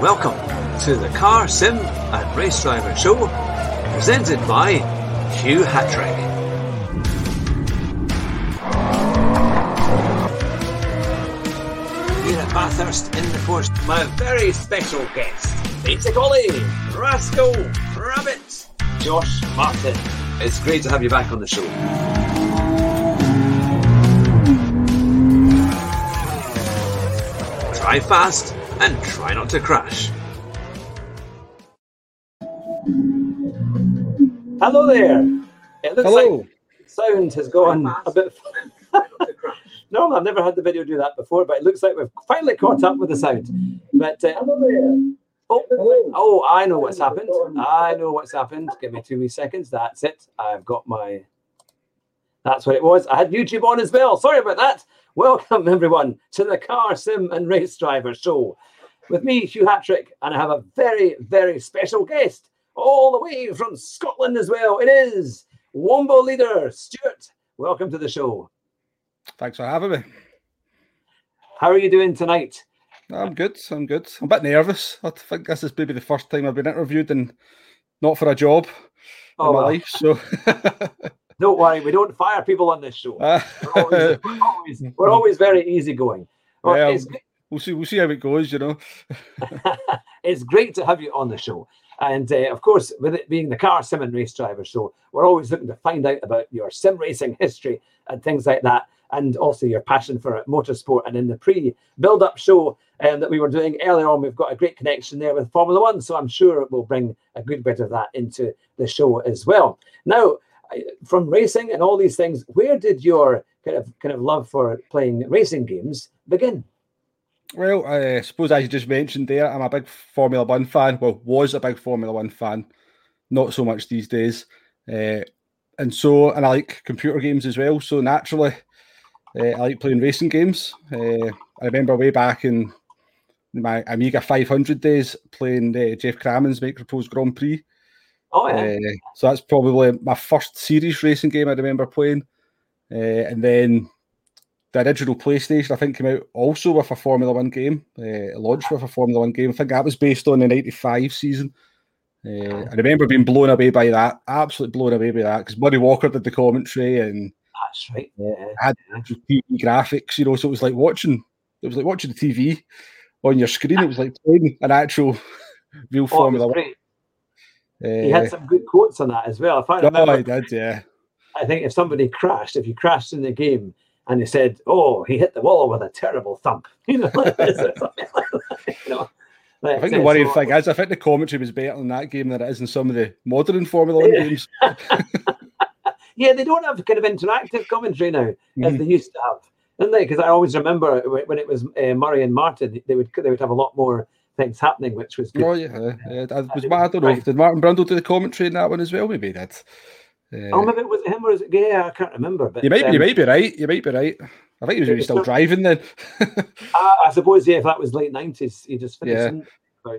Welcome to the Car Sim and Race Driver Show, presented by Hugh Hatrick. Here at Bathurst in the Forest, my very special guest, Basic Ollie, Rascal, Rabbit, Josh Martin. It's great to have you back on the show. Drive fast and try not to crash. Hello there. It looks Hello. like sound has gone a bit. no, I've never had the video do that before, but it looks like we've finally caught up with the sound. But uh, oh, oh, I know what's happened. I know what's happened. Give me two wee seconds. That's it. I've got my. That's what it was. I had YouTube on as well. Sorry about that. Welcome everyone to the Car Sim and Race Driver Show with me, Hugh Hatrick, and I have a very, very special guest all the way from Scotland as well. It is Womble leader Stuart. Welcome to the show. Thanks for having me. How are you doing tonight? I'm good. I'm good. I'm a bit nervous. I think this is maybe the first time I've been interviewed and not for a job Oh, in my well, life. So don't worry, we don't fire people on this show. We're always, we're always, we're always very easygoing. Well, it's, we'll see. We'll see how it goes. You know. it's great to have you on the show. And uh, of course, with it being the Car Sim and Race Driver Show, we're always looking to find out about your sim racing history and things like that, and also your passion for motorsport. And in the pre build up show um, that we were doing earlier on, we've got a great connection there with Formula One. So I'm sure it will bring a good bit of that into the show as well. Now, from racing and all these things, where did your kind of kind of love for playing racing games begin? Well, I suppose as you just mentioned there, I'm a big Formula One fan. Well, was a big Formula One fan. Not so much these days. Uh, and so, and I like computer games as well. So naturally, uh, I like playing racing games. Uh, I remember way back in my Amiga 500 days playing uh, Geoff Crammond's MicroProse Grand Prix. Oh yeah, so that's probably my first series racing game I remember playing. Uh, and then the original PlayStation, I think, came out also with a Formula One game. Uh, launched with a Formula One game. I think that was based on the 95 season. Uh, I remember being blown away by that, absolutely blown away by that, because Murray Walker did the commentary and that's right. Yeah. had TV graphics, you know, so it was like watching, it was like watching the TV on your screen. It was like playing an actual real Oh, Formula One. Uh, He had some good quotes on that as well. If I oh, remember, I did, yeah. I think if somebody crashed, if you crashed in the game and he said, "Oh, he hit the wall with a terrible thump," you know, like this or something like that, you know. I think the worrying thing is, I think the commentary was better in that game than it is in some of the modern Formula One Yeah. games. yeah, they don't have kind of interactive commentary now as Mhm. they used to have, don't they? Because I always remember when it was uh, Murray and Martin, they would they would have a lot more things happening, which was good. Oh yeah, yeah. I, was, I don't know. Did Martin Brundle do the commentary in that one as well? Maybe he did. Uh, Oh, maybe it was him or was it? Yeah, I can't remember. But you might, um, you might be right. You might be right. I think he was still not- driving then. Uh, I suppose, yeah, if that was late nineties, he just finished. Yeah.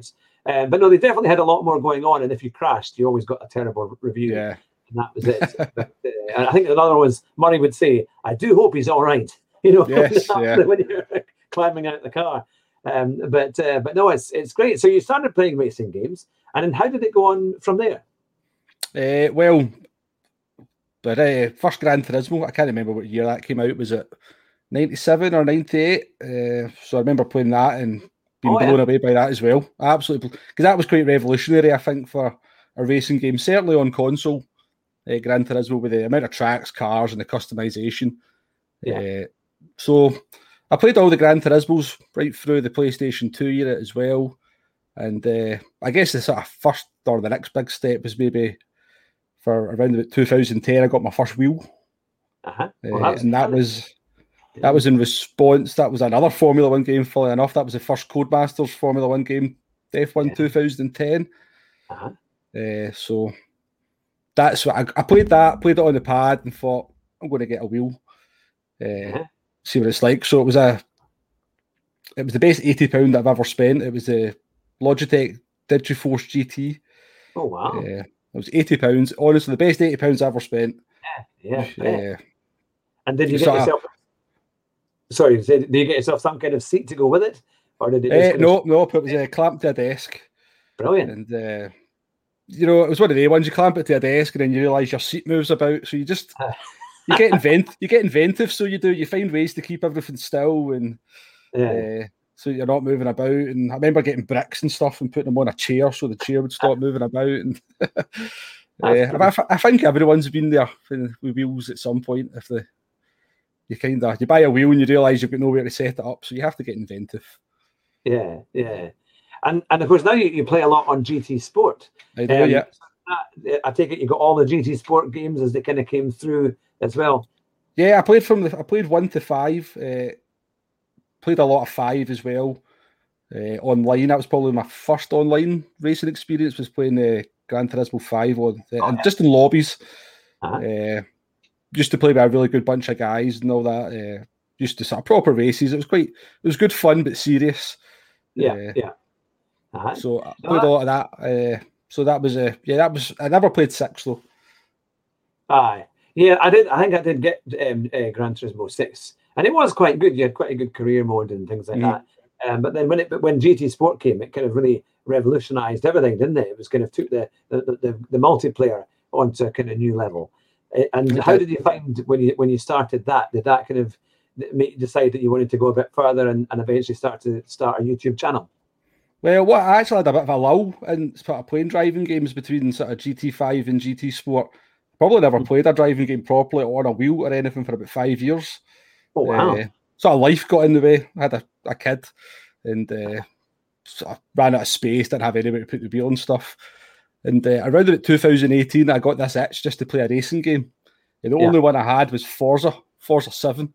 Um, but no, they definitely had a lot more going on, and if you crashed, you always got a terrible review, yeah, and that was it. but, uh, and I think another one was Murray would say, "I do hope he's all right," you know, Yes, yeah. when you're climbing out the car. Um, but uh, but no, it's it's great. So you started playing racing games, and then how did it go on from there? Uh, well, but uh, first Gran Turismo, I can't remember what year that came out. Was it '97 or '98? Uh, so I remember playing that and being Oh, yeah. blown away by that as well. Absolutely, because that was quite revolutionary, I think, for a racing game. Certainly on console, uh, Gran Turismo with the amount of tracks, cars, and the customization. Yeah. Uh, so I played all the Gran Turismos right through the PlayStation 2 era as well. And uh, I guess the sort of first or the next big step was maybe for around about 2010. I got my first wheel, Uh-huh. uh, Well, that's- and that was that was in response. That was another Formula One game. Funnily enough, that was the first Codemasters Formula One game, F1 Yeah. 2010. Uh-huh. Uh, so that's what I, I played. That played it on the pad and thought I'm going to get a wheel, uh, Uh-huh. see what it's like. So it was a it was the best eighty pound I've ever spent. It was a Logitech Driving Force GT. Oh wow! It was eighty pounds. Honestly, the best eighty pounds I ever spent. yeah. yeah. Uh, And did you get sort of- yourself? Sorry, did you get yourself some kind of seat to go with it, or did it? Uh, no, no, it was uh, clamped to a desk. Brilliant. And uh, you know, it was one of the ones you clamp it to a desk and then you realise your seat moves about, so you just you get invent you get inventive. So you do you find ways to keep everything still and yeah. So you're not moving about. And I remember getting bricks and stuff and putting them on a chair so the chair would stop moving about. And uh, I, I, think everyone's been there with wheels at some point. If the you kind of you buy a wheel and you realise you've got nowhere to set it up, so you have to get inventive. Yeah, yeah, and and of course now you, you play a lot on GT Sport. I do, um, yeah. I take it you got all the GT Sport games as they kind of came through as well. Yeah, I played from the I played one to five. Uh, played a lot of five as well uh, online. That was probably my first online racing experience. Was playing the uh, Gran Turismo Five on, uh, oh, and yeah. just in lobbies. Uh-huh. Uh, used to play with a really good bunch of guys and all that. Uh, used to sort proper races. It was quite. It was good fun, but serious. Yeah, uh, yeah. Uh-huh. So I played a lot of that. so that was a yeah. That was I never played six though. Aye. Yeah, I did. I think I did get um, Gran Turismo six and it was quite good. You had quite a good career mode and things like mm. that. Um, but then when it but when GT Sport came, it kind of really revolutionised everything, didn't it? It was kind of took the the, the, the multiplayer onto a kind of new level. And how did you find when you when you started that? Did that kind of make you decide that you wanted to go a bit further and, and eventually start to start a YouTube channel? Well, what I actually had a bit of a lull in sort of playing driving games between sort of GT5 and GT Sport. Probably never mm. played a driving game properly on a wheel or anything for about five years. Oh wow! Uh, sort of life got in the way. I had a, a kid, and uh, sort of ran out of space. Didn't have anywhere to put the wheel and stuff. And uh, around about 2018, I got this itch just to play a racing game. And the yeah. only one I had was Forza, Forza 7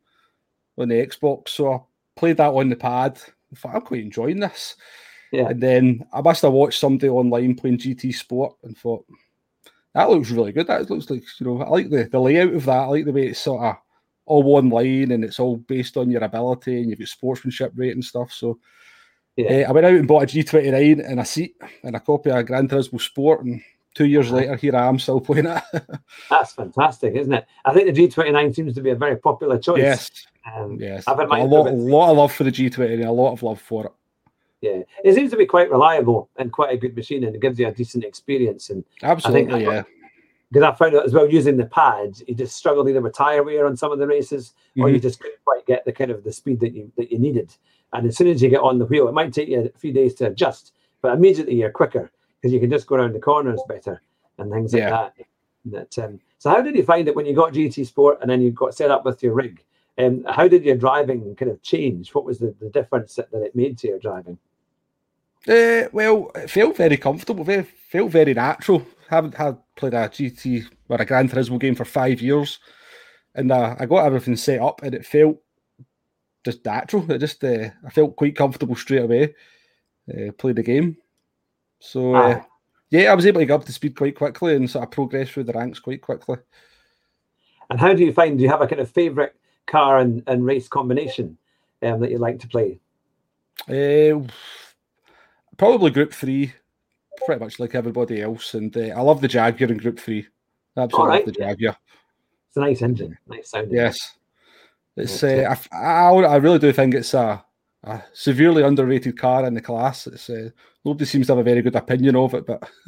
on the Xbox. So I played that on the pad. I thought, I'm quite enjoying this. Yeah. And then I must have watched somebody online playing GT Sport and thought, that looks really good. That looks like, you know, I like the, the layout of that. I like the way it's sort of all one line and it's all based on your ability and you've got sportsmanship rate and stuff. So yeah. Uh, I went out and bought a G29 and a seat and a copy of Gran Turismo Sport and two years later here I am still playing it. That's fantastic, isn't it? I think the G29 seems to be a very popular choice. Yes. Um, yes. I've a lot, a lot of love for the G29, a lot of love for it. Yeah, it seems to be quite reliable and quite a good machine, and it gives you a decent experience. And absolutely, yeah because I found out as well using the pads, you just struggled either with tire wear on some of the races, mm-hmm. or you mm-hmm. just couldn't quite get the kind of the speed that you that you needed. And as soon as you get on the wheel, it might take you a few days to adjust, but immediately you're quicker because you can just go around the corners better and things yeah. like that. That um, so, how did you find it when you got GT Sport and then you got set up with your rig? And um, how did your driving kind of change? What was the, the difference that, that it made to your driving? Uh, well, it felt very comfortable, very felt very natural haven't had played a GT or a Gran Turismo game for five years, and uh, I got everything set up, and it felt just natural. It just uh, I felt quite comfortable straight away. Uh, play the game, so uh, ah. yeah, I was able to get up to speed quite quickly and sort of progress through the ranks quite quickly. And how do you find? Do you have a kind of favorite car and, and race combination um, that you like to play? Uh, probably Group Three pretty much like everybody else. And uh, I love the Jaguar in Group Three. Absolutely right. love the Jaguar. It's a nice engine, nice sound. Yes, it's. Uh, I, I, I really do think it's a, a severely underrated car in the class. It's uh, nobody seems to have a very good opinion of it, but.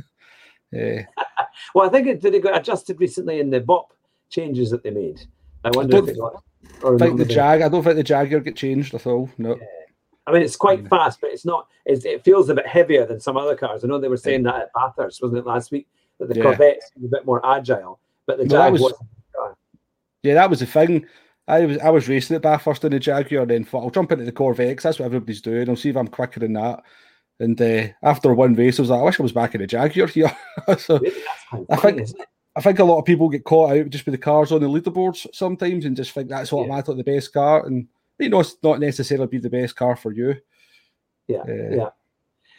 Uh, well, I think it did it got adjusted recently in the BOP changes that they made. I wonder I if it got. I think the Jag. I don't think the Jaguar get changed at all. No. Yeah. I mean, it's quite fast, but it's not. It's, it feels a bit heavier than some other cars. I know they were saying that at Bathurst, wasn't it last week? That the yeah. Corvette a bit more agile, but the well, Jag was, Yeah, that was the thing. I was I was racing at Bathurst in the Jaguar, and then thought I'll jump into the Corvette that's what everybody's doing. I'll see if I'm quicker than that. And uh, after one race, I was like, I wish I was back in the Jaguar here. so I think I think a lot of people get caught out just with the cars on the leaderboards sometimes and just think that's automatically yeah. the best car. And you know, it's not necessarily be the best car for you. Yeah, uh, yeah.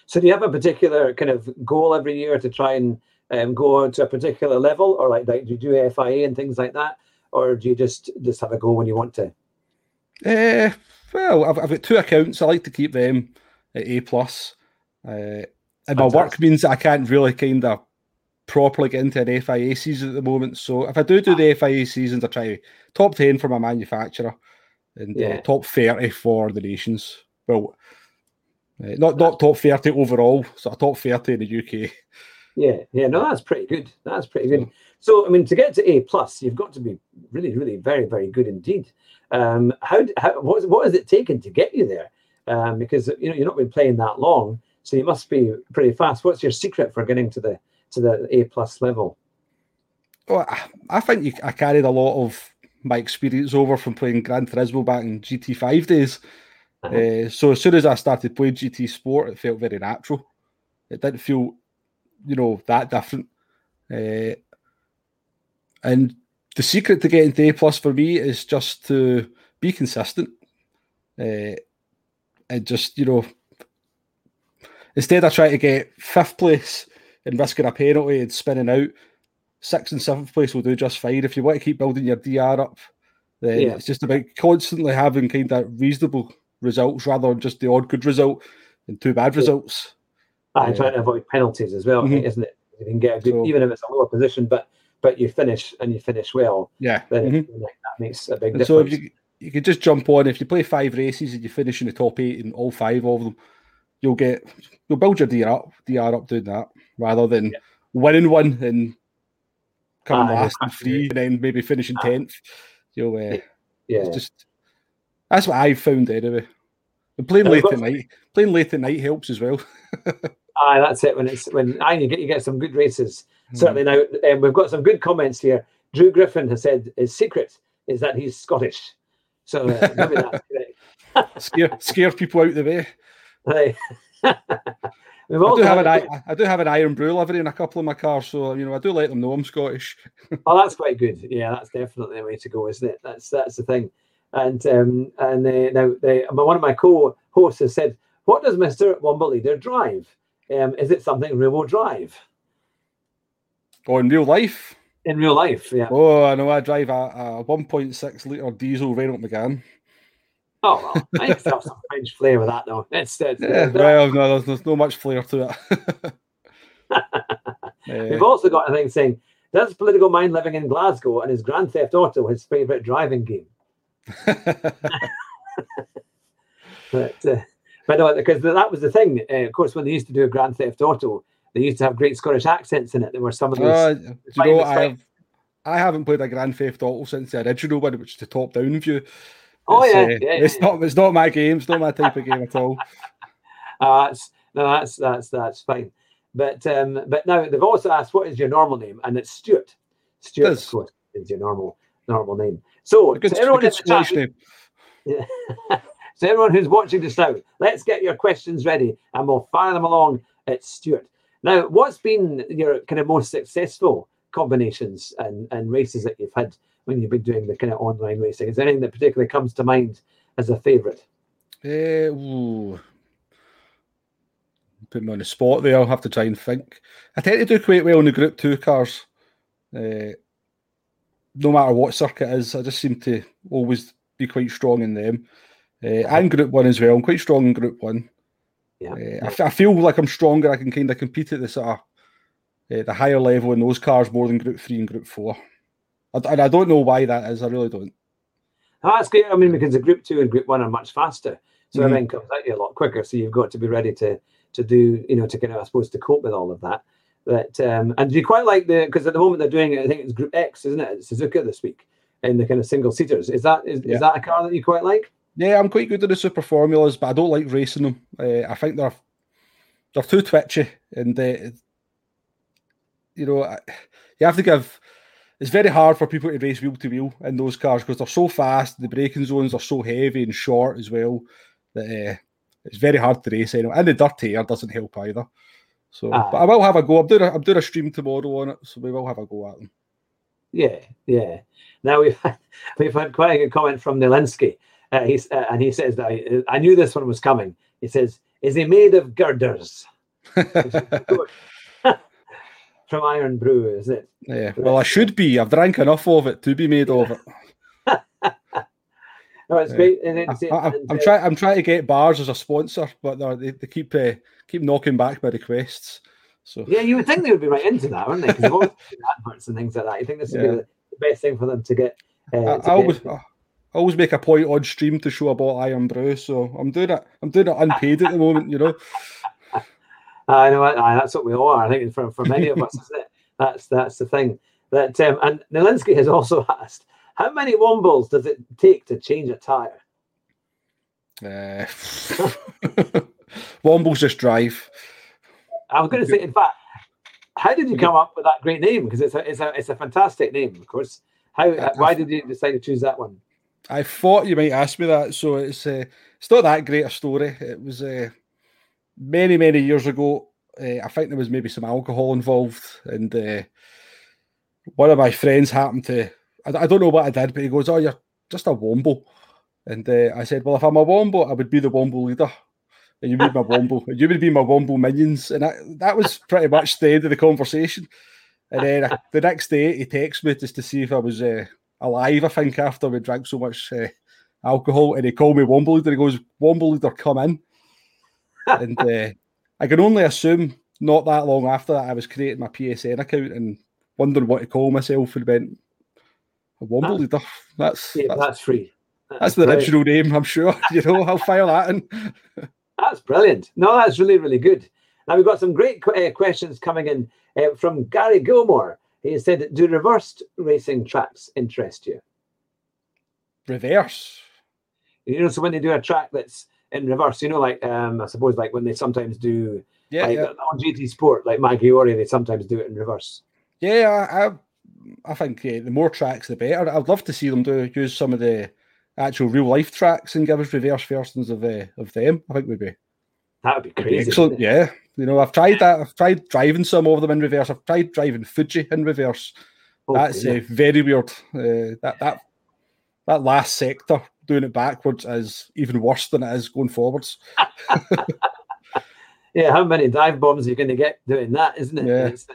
So, do you have a particular kind of goal every year to try and um, go to a particular level, or like, like do you do FIA and things like that, or do you just just have a go when you want to? Uh, well, I've, I've got two accounts. I like to keep them at A plus, uh, and Fantastic. my work means I can't really kind of properly get into an FIA season at the moment. So if I do do the FIA seasons, I try top ten for my manufacturer and uh, yeah. uh, top 30 for the nations. Well, Uh, not not top thirty overall, so top thirty in the UK. Yeah, yeah, no, that's pretty good. That's pretty good. So, I mean, to get to A plus, you've got to be really, really, very, very good indeed. Um, how, how what, what has it taken to get you there? Um, because you know you've not been playing that long, so you must be pretty fast. What's your secret for getting to the to the A plus level? Well, I think you, I carried a lot of my experience over from playing Gran Turismo back in GT5 days. Uh-huh. Uh, so as soon as I started playing GT Sport, it felt very natural. It didn't feel, you know, that different. Uh, and the secret to getting to A plus for me is just to be consistent. Uh, and just, you know, instead of trying to get fifth place and risking a penalty and spinning out, sixth and seventh place will do just fine. If you want to keep building your DR up, then yeah. it's just about constantly having kind of reasonable results rather than just the odd good result and two bad results. I try to avoid penalties as well, mm-hmm. isn't it? You can get a good, so, even if it's a lower position, but but you finish and you finish well. Yeah, then mm-hmm. that makes a big difference. So if you you can just jump on if you play five races and you finish in the top eight in all five of them, you'll get you'll build your DR up, DR up doing that rather than yeah. winning one and coming last and three and then maybe finishing tenth. You'll uh, yeah, just that's what I've found anyway. And playing late at night, playing late at night helps as well. Aye, that's it. When it's when I you get you get some good races. Mm. Certainly now um, we've got some good comments here. Drew Griffin has said his secret is that he's Scottish. So uh, maybe that's correct. scare scare people out of the way. Right. I do have an I do have an Irn-Bru livery in a couple of my cars, so you know I do let them know I'm Scottish. oh, that's quite good. Yeah, that's definitely a way to go, isn't it? That's that's the thing. And um, and uh, now they, one of my co-hosts has said, "What does Mister Womble Leader drive? Um, is it something rear-wheel drive?" Oh, in real life? In real life, yeah. Oh, I know. I drive a, a 1.6 liter diesel Renault Megane. Oh, well, I think some French flair with that, though. It's, it's yeah, well, no, there's, there's no much flair to it. We've also got a thing saying, does political mind living in Glasgow and his Grand Theft Auto his favourite driving game? but uh, but no, because that was the thing. Uh, of course, when they used to do a Grand Theft Auto, they used to have great Scottish accents in it. There were some of those. Uh, you know, I have, I haven't played a Grand Theft Auto since the original one, which is the top-down view. Oh yeah, uh, yeah, yeah, it's not it's not my game. It's not my type of game at all. Uh, that's no, that's that's that's fine. But um, but now they've also asked what is your normal name, and it's Stuart. Stuart, of course, is your normal normal name. So good, everyone in the chat, name. Yeah. so everyone who's watching this now, let's get your questions ready, and we'll fire them along at Stuart. Now, what's been your kind of most successful combinations and, and races that you've had when you've been doing the kind of online racing? Is there anything that particularly comes to mind as a favourite? Uh, ooh. Put me on the spot there. I'll have to try and think. I tend to do quite well in the Group 2 cars. Uh, no matter what circuit is, I just seem to always be quite strong in them. Uh, and Group 1 as well. I'm quite strong in Group 1. Yeah. Uh, I, feel like I'm stronger. I can kind of compete at the sort of uh, the higher level in those cars more than Group Three and Group Four. And I don't know why that is. I really don't. Oh, that's great. I mean, because the Group Two and Group One are much faster, so mm-hmm. everything comes at you a lot quicker. So you've got to be ready to to do, you know, to kind of, I suppose, to cope with all of that. But um, and do you quite like the because at the moment they're doing it. I think it's Group X, isn't it? It's Suzuka this week in the kind of single seaters. Is that is, yeah. is that a car that you quite like? Yeah, I'm quite good at the super formulas, but I don't like racing them. Uh, I think they're they're too twitchy, and uh, you know you have to give. It's very hard for people to race wheel to wheel in those cars because they're so fast. The braking zones are so heavy and short as well that uh, it's very hard to race anyway. And the dirty air doesn't help either. So, but I will have a go. I'm doing a, I'm doing a stream tomorrow on it, so we will have a go at them. Yeah, yeah. Now we've had, we've had quite a good comment from Nelinsky. Uh, he's uh, and he says that I, I, knew this one was coming. He says, "Is he made of girders?" From Irn-Bru, is it? Yeah. Well, I should be. I've drank enough of it to be made of it. no, it's great. I, am uh, trying. I'm trying to get bars as a sponsor, but they, they keep uh, keep knocking back my requests. So yeah, you would think they would be right into that, wouldn't they? Because adverts and things like that. You think this would yeah. be the best thing for them to get. Uh, I, I always, I always make a point on stream to show about Irn-Bru, so I'm doing it. I'm doing it unpaid at the moment, you know. I know I, that's what we all are. I think for, for many of us, isn't it? That's that's the thing. That um, and Nelinsky has also asked, how many wombles does it take to change a tire? Uh, wombles just drive. I was going to say, in fact, how did you come up with that great name? Because it's a it's a it's a fantastic name, of course. How why did you decide to choose that one? I thought you might ask me that. So it's uh, it's not that great a story. It was uh, many many years ago. Uh, I think there was maybe some alcohol involved, and uh, one of my friends happened to. I, I, don't know what I did, but he goes, "Oh, you're just a womble," and uh, I said, "Well, if I'm a womble, I would be the womble leader." And you would be my womble, you would be my womble minions, and that, that was pretty much the end of the conversation. And then the next day, he texted me just to see if I was alive, I think, after we drank so much alcohol. And he called me Womble Leader. He goes, Womble Leader, come in. And uh, I can only assume not that long after that, I was creating my PSN account and wondering what to call myself and went, a Womble Leader. That's, yeah, that's, that's free. That's, that's the brilliant. original name, I'm sure. You know, I'll file that in. that's brilliant. No, that's really, really good. Now we've got some great uh, questions coming in uh, from Gary Gilmore. He said, "Do reversed racing tracks interest you?" Reverse. You know, so when they do a track that's in reverse, you know, like um, I suppose like when they sometimes do, yeah, like, yeah. on GT Sport, like Maggiore, they sometimes do it in reverse. Yeah, I, I think uh, the more tracks, the better. I'd love to see them do use some of the actual real life tracks and give us reverse versions of uh, of them. I think would be that would be crazy. Excellent, yeah. You know, I've tried that. I've tried driving some of them in reverse. I've tried driving Fuji in reverse. Oh, That's uh, very weird. Uh, that that that last sector doing it backwards is even worse than it is going forwards. yeah, how many dive bombs are you going to get doing that? Isn't it? Yeah. It's, uh,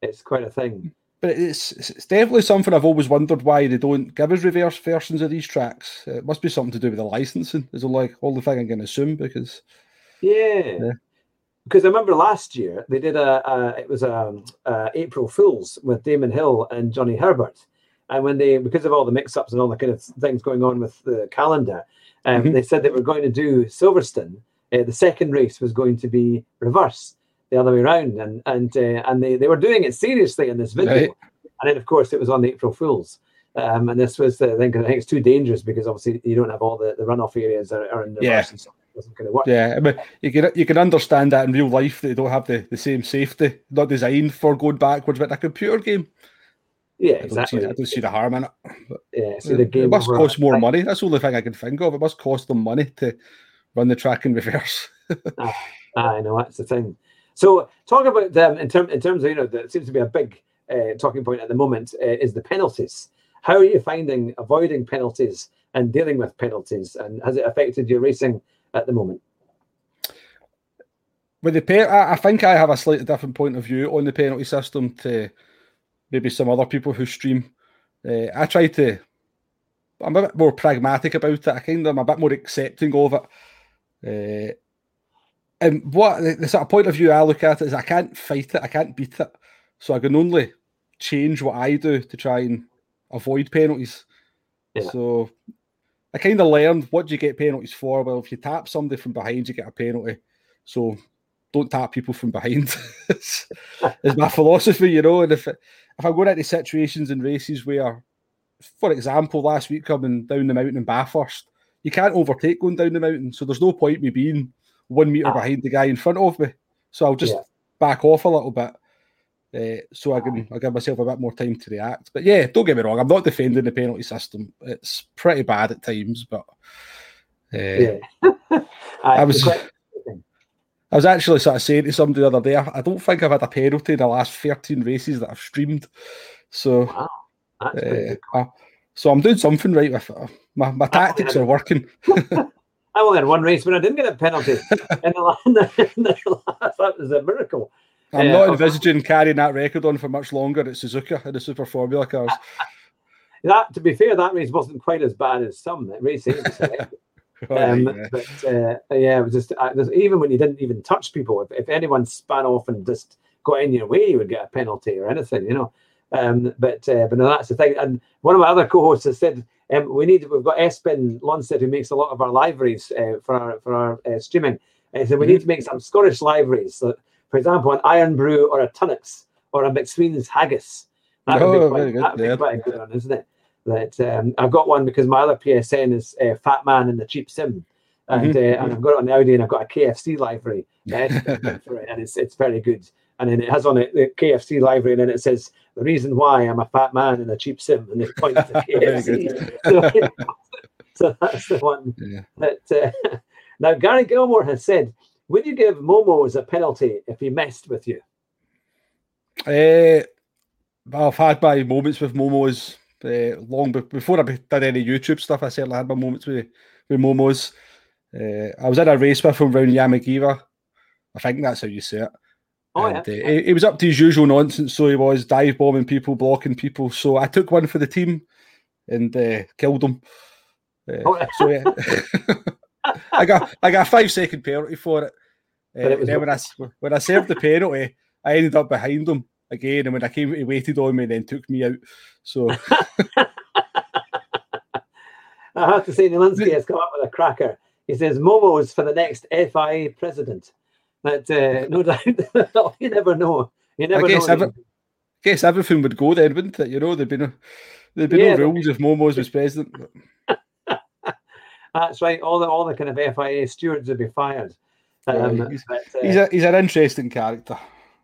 it's quite a thing. But it's it's definitely something I've always wondered why they don't give us reverse versions of these tracks. It must be something to do with the licensing. Is all like all the thing I can assume because yeah. yeah because I remember last year they did a, a it was a, a, April Fools with Damon Hill and Johnny Herbert, and when they because of all the mix-ups and all the kind of things going on with the calendar, um, mm-hmm. they said they were going to do Silverstone. Uh, the second race was going to be reverse, the other way around, and and uh, and they, they were doing it seriously in this video, right. and then of course it was on April Fools. Um, and this was, uh, I think, I think it's too dangerous because obviously you don't have all the, the runoff areas are, are in reverse yeah. and so wasn't going to work. Yeah, I mean, you can you can understand that in real life they don't have the, the same safety, not designed for going backwards, but a computer game. Yeah, exactly. I don't see, I don't see the harm in it. But, yeah, see the game. It must cost more money. That's the only thing I can think of. It must cost them money to run the track in reverse. ah, I know that's the thing. So, talk about them in terms in terms of you know, that seems to be a big uh, talking point at the moment uh, is the penalties. How are you finding avoiding penalties and dealing with penalties, and has it affected your racing at the moment? With the pen, I think I have a slightly different point of view on the penalty system to maybe some other people who stream. Uh, I try to. I'm a bit more pragmatic about it. I kind of am a bit more accepting of it. Uh, and what the sort of point of view I look at it is I can't fight it, I can't beat it. So I can only change what I do to try and avoid penalties. Yeah. So I kind of learned what do you get penalties for? Well, if you tap somebody from behind, you get a penalty. So don't tap people from behind. it's, my philosophy, you know. And if if I go into situations and races where, for example, last week coming down the mountain in Bathurst, you can't overtake going down the mountain. So there's no point me being one meter ah. behind the guy in front of me. So I'll just yeah. back off a little bit. Uh, so I can I give myself a bit more time to react. But yeah, don't get me wrong, I'm not defending the penalty system. It's pretty bad at times, but uh, yeah. I was I was actually sort of saying to somebody the other day, I, I, don't think I've had a penalty in the last 13 races that I've streamed. So wow. uh, so I'm doing something right with it. My, my tactics are working. I only had one race when I didn't get a penalty. in the, in the, in the last, that was a miracle. I'm not envisaging carrying that record on for much longer at Suzuka in the Super Formula cars. that, to be fair, that race wasn't quite as bad as some racing. Um, yeah. But uh, yeah, it was just uh, even when you didn't even touch people, if, if anyone span off and just got in your way, you would get a penalty or anything, you know. Um, but uh, but no, that's the thing. And one of my other co-hosts has said um, we need we've got Espen Lonsted who makes a lot of our liveries uh, for our for our uh, streaming. And so we need to make some Scottish liveries. So, for example, an Irn-Bru or a Tunnocks or a Macsween's haggis. That would Oh, be quite, very good, that would be quite a good one, isn't it? That um, I've got one because my other PSN is uh, Fat Man and the Cheap Sim, and Mhm. uh, and I've got it on the Audi, and I've got a KFC livery uh, for it, and it's it's very good. And then it has on it the KFC livery, and then it says the reason why I'm a fat man and a cheap sim, and it points to KFC. so, that's the one Yeah. that. Uh, now Gary Gilmore has said, "Would you give Momo as a penalty if he messed with you?" Uh, I've had my moments with Momos uh, long be- before I did any YouTube stuff. I certainly had my moments with, with Momos. Uh, I was in a race with him around Yamagiwa. I think that's how you say it. Oh and, yeah, uh, he, he was up to his usual nonsense, so he was dive bombing people, blocking people. So I took one for the team and uh, killed him. Oh. so yeah, I got I got a five second penalty for it. But it then when I when I served the penalty, I ended up behind him again, and when I came, he waited on me and then took me out. So I have to say, Nilinski has come up with a cracker. He says Momo's for the next FIA president. But uh, no doubt, you never know. You never guess know. every- guess everything would go then, wouldn't it? You know, there'd be no there'd be Yeah, no rules if Momos was president. That's right. All the all the kind of FIA stewards would be fired. Um, Yeah, he's- but, uh, He's a, he's an interesting character.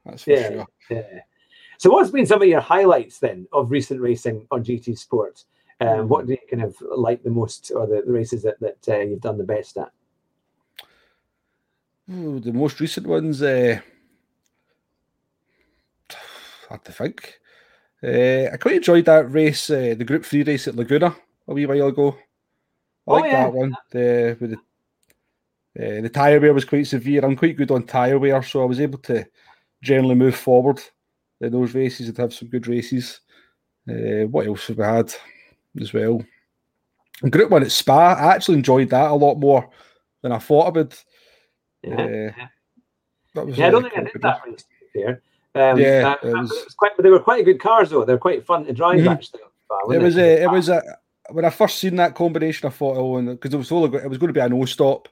That's for Yeah. sure. Yeah. So, what's been some of your highlights then of recent racing on GT Sport? Um, what do you kind of like the most, or the, the races that, that uh, you've done the best at? Ooh, the most recent ones, uh, hard to think. Uh, I quite enjoyed that race, uh, the Group Three race at Laguna a wee while ago. I Oh, like yeah. that one. The with the uh, the tyre wear was quite severe. I'm quite good on tyre wear, so I was able to generally move forward in those races and have some good races. Uh, what else have we had as well? Group one at Spa, I actually enjoyed that a lot more than I thought I would. Yeah, Uh, that was yeah I uh, don't think I did that race. Fair. Um, Yeah, uh, it was- it was quite, but they were quite good cars though. They're quite fun to drive Mhm. actually. Uh, It was a, it was a when I first seen that combination, I thought, oh, because it was go- it was going to be a no stop.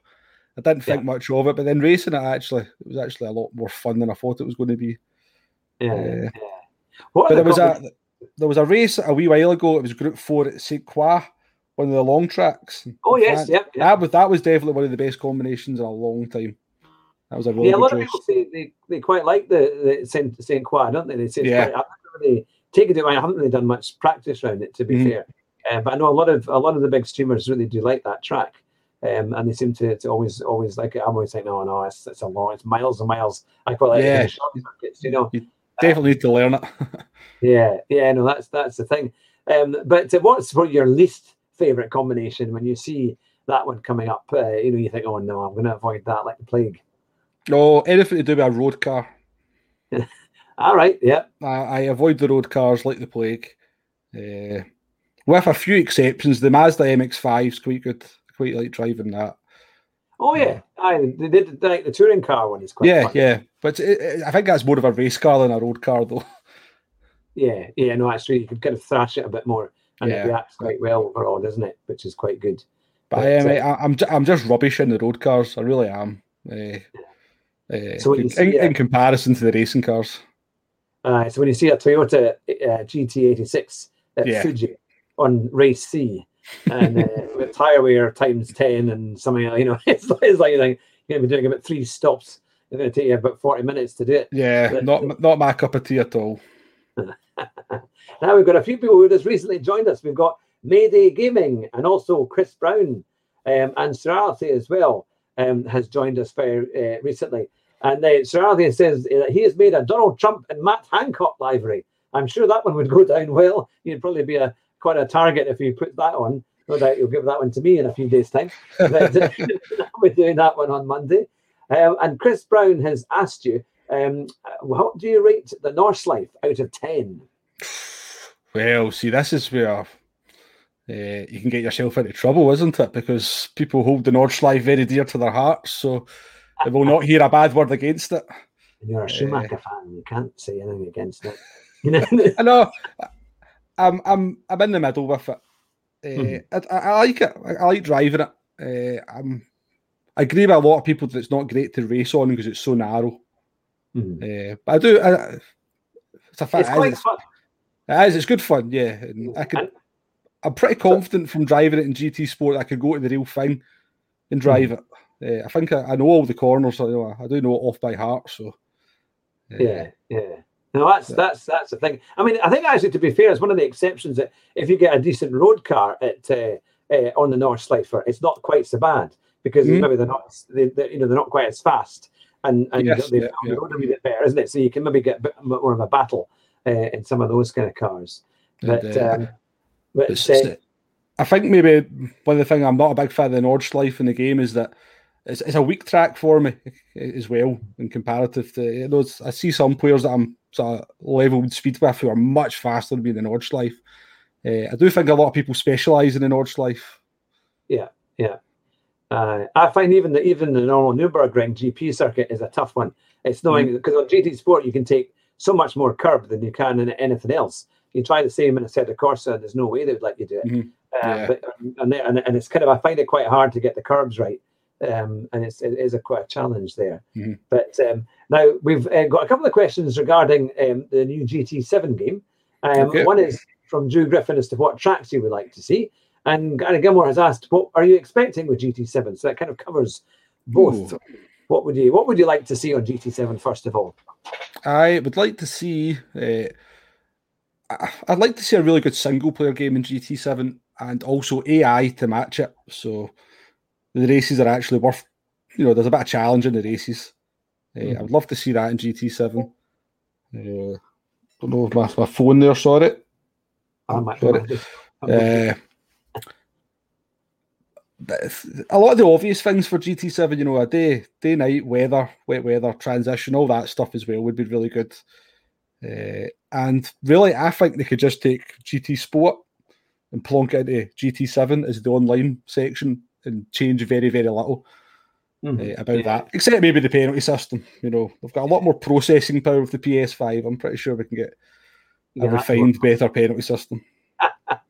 I didn't think much of it, but then racing it actually, it was actually a lot more fun than I thought it was going to be. Yeah, uh, yeah. What But there was a there was a race a wee while ago. It was Group Four at Saint Croix, one of the long tracks. Oh yes, yeah, yeah. That was that was definitely one of the best combinations in a long time. That was a really yeah, a lot good of race. people say they, they quite like the, the Saint Saint Croix, don't they? They say it's Yeah. quite, I haven't really taken it. I haven't really done much practice around it, to be Mhm. fair. Uh, but I know a lot of a lot of the big streamers really do like that track, um, and they seem to, to always always like it. I'm always like, no, no, it's, it's a long, it's miles and miles. I quite like Yeah. the short circuits, you know. Definitely need to learn it. Yeah, yeah, no, that's that's the thing. Um, but what's for your least favorite combination when you see that one coming up? Uh, you know, you think, oh no, I'm going to avoid that like the plague. no, anything to do with a road car. All right, yeah, I, I avoid the road cars like the plague. Uh, with a few exceptions, the Mazda MX-5 is quite good. I quite like driving that. Oh yeah, Aye, they did like the touring car one is quite yeah, fun. yeah. But it, it- I think that's more of a race car than a road car, though. yeah, yeah. No, actually, you could kind of thrash it a bit more, and it reacts quite well overall, doesn't it? Which is quite good. But I am, uh, I, I'm, I'm just rubbish in the road cars. I really am. Uh, uh, So in, see, in comparison to the racing cars. Uh, so when you see a Toyota uh, GT86 at Yeah. Fuji on race C, and uh, with tire wear times ten and something, you know, it's, like- it's like you're, like, you're going to be doing about three stops. It's going to take you about forty minutes to do it. Yeah, but- not not my cup of tea at all. Now we've got a few people who just recently joined us. We've got Mayday Gaming and also Chris Brown um, and Serality as well um, has joined us very uh, recently. And uh, Serality says that he has made a Donald Trump and Matt Hancock livery. I'm sure that one would go down well. You'd probably be a quite a target if you put that on. No doubt you'll give that one to me in a few days' time. But uh, we're doing that one on Monday. Um, and Chris Brown has asked you, um, what do you rate the Nordschleife out of 10? Well, see, this is where uh, you can get yourself into trouble, isn't it? Because people hold the Nordschleife very dear to their hearts, so they will not hear a bad word against it. And you're a Schumacher fan, you can't say anything against it. I know. I'm I'm I'm in the middle with it. Uh, Mm-hmm. I, I, I like it. I, I like driving it. Uh, I'm, I agree with a lot of people that it's not great to race on because it's so narrow. Mhm. Uh, but I do. I, it's a fa- It's quite is, fun. it is, it's good fun. Yeah, and I can. And- I'm pretty confident from driving it in GT Sport. I could go to the real thing and drive it. Uh, I think I, I know all the corners. So, you know, I do know it off by heart. So Yeah, yeah. No, that's that's that's the thing. I mean, I think actually, to be fair, it's one of the exceptions that if you get a decent road car at uh, uh, on the Nordschleife, it's not quite so bad because Mhm. maybe they're not, they, they, you know, they're not quite as fast, and and Yes, they yeah, yeah. a wee bit better, isn't it? So you can maybe get a bit more of a battle uh, in some of those kind of cars. But And, uh, um, but uh, I think maybe one of the things I'm not a big fan of the Nordschleife in the game is that it's, it's a weak track for me as well in comparative to you know, I see some players that I'm sort of leveled speed with who are much faster than me in the Nordschleife. Uh, I do think a lot of people specialise in the Nordschleife. Uh, I find even the even the normal Nürburgring GP circuit is a tough one. It's knowing because on GT Sport you can take so much more curb than you can in anything else. You try the same in Assetto Corsa, and there's no way they would let you do it. Mhm. Uh, Yeah. but, and, and and it's kind of I find it quite hard to get the curbs right, um, and it's it is a quite a challenge there. Mhm. But um, now we've uh, got a couple of questions regarding um, the new GT7 game. Um, Okay. One is from Drew Griffin as to what tracks you would like to see. And Gary Gilmore has asked, "What are you expecting with GT7?" So that kind of covers both. Ooh. What would you What would you like to see on GT7 first of all? I would like to see. Uh, I'd like to see a really good single player game in GT7 and also AI to match it. So the races are actually worth. You know, there's a bit of challenge in the races. Uh, I would love to see that in GT7. Uh, don't know if my, my phone there. Sorry. I might, Sorry. I might just- I might- Uh, a lot of the obvious things for GT7, you know, a day, day, night, weather, wet weather, transition, all that stuff as well would be really good. Uh, and really, I think they could just take GT Sport and plonk it into GT7 as the online section and change very, very little Mhm. uh, about Yeah. that, except maybe the penalty system. You know, they've got a lot more processing power with the PS5. I'm pretty sure we can get a that's refined, better penalty system.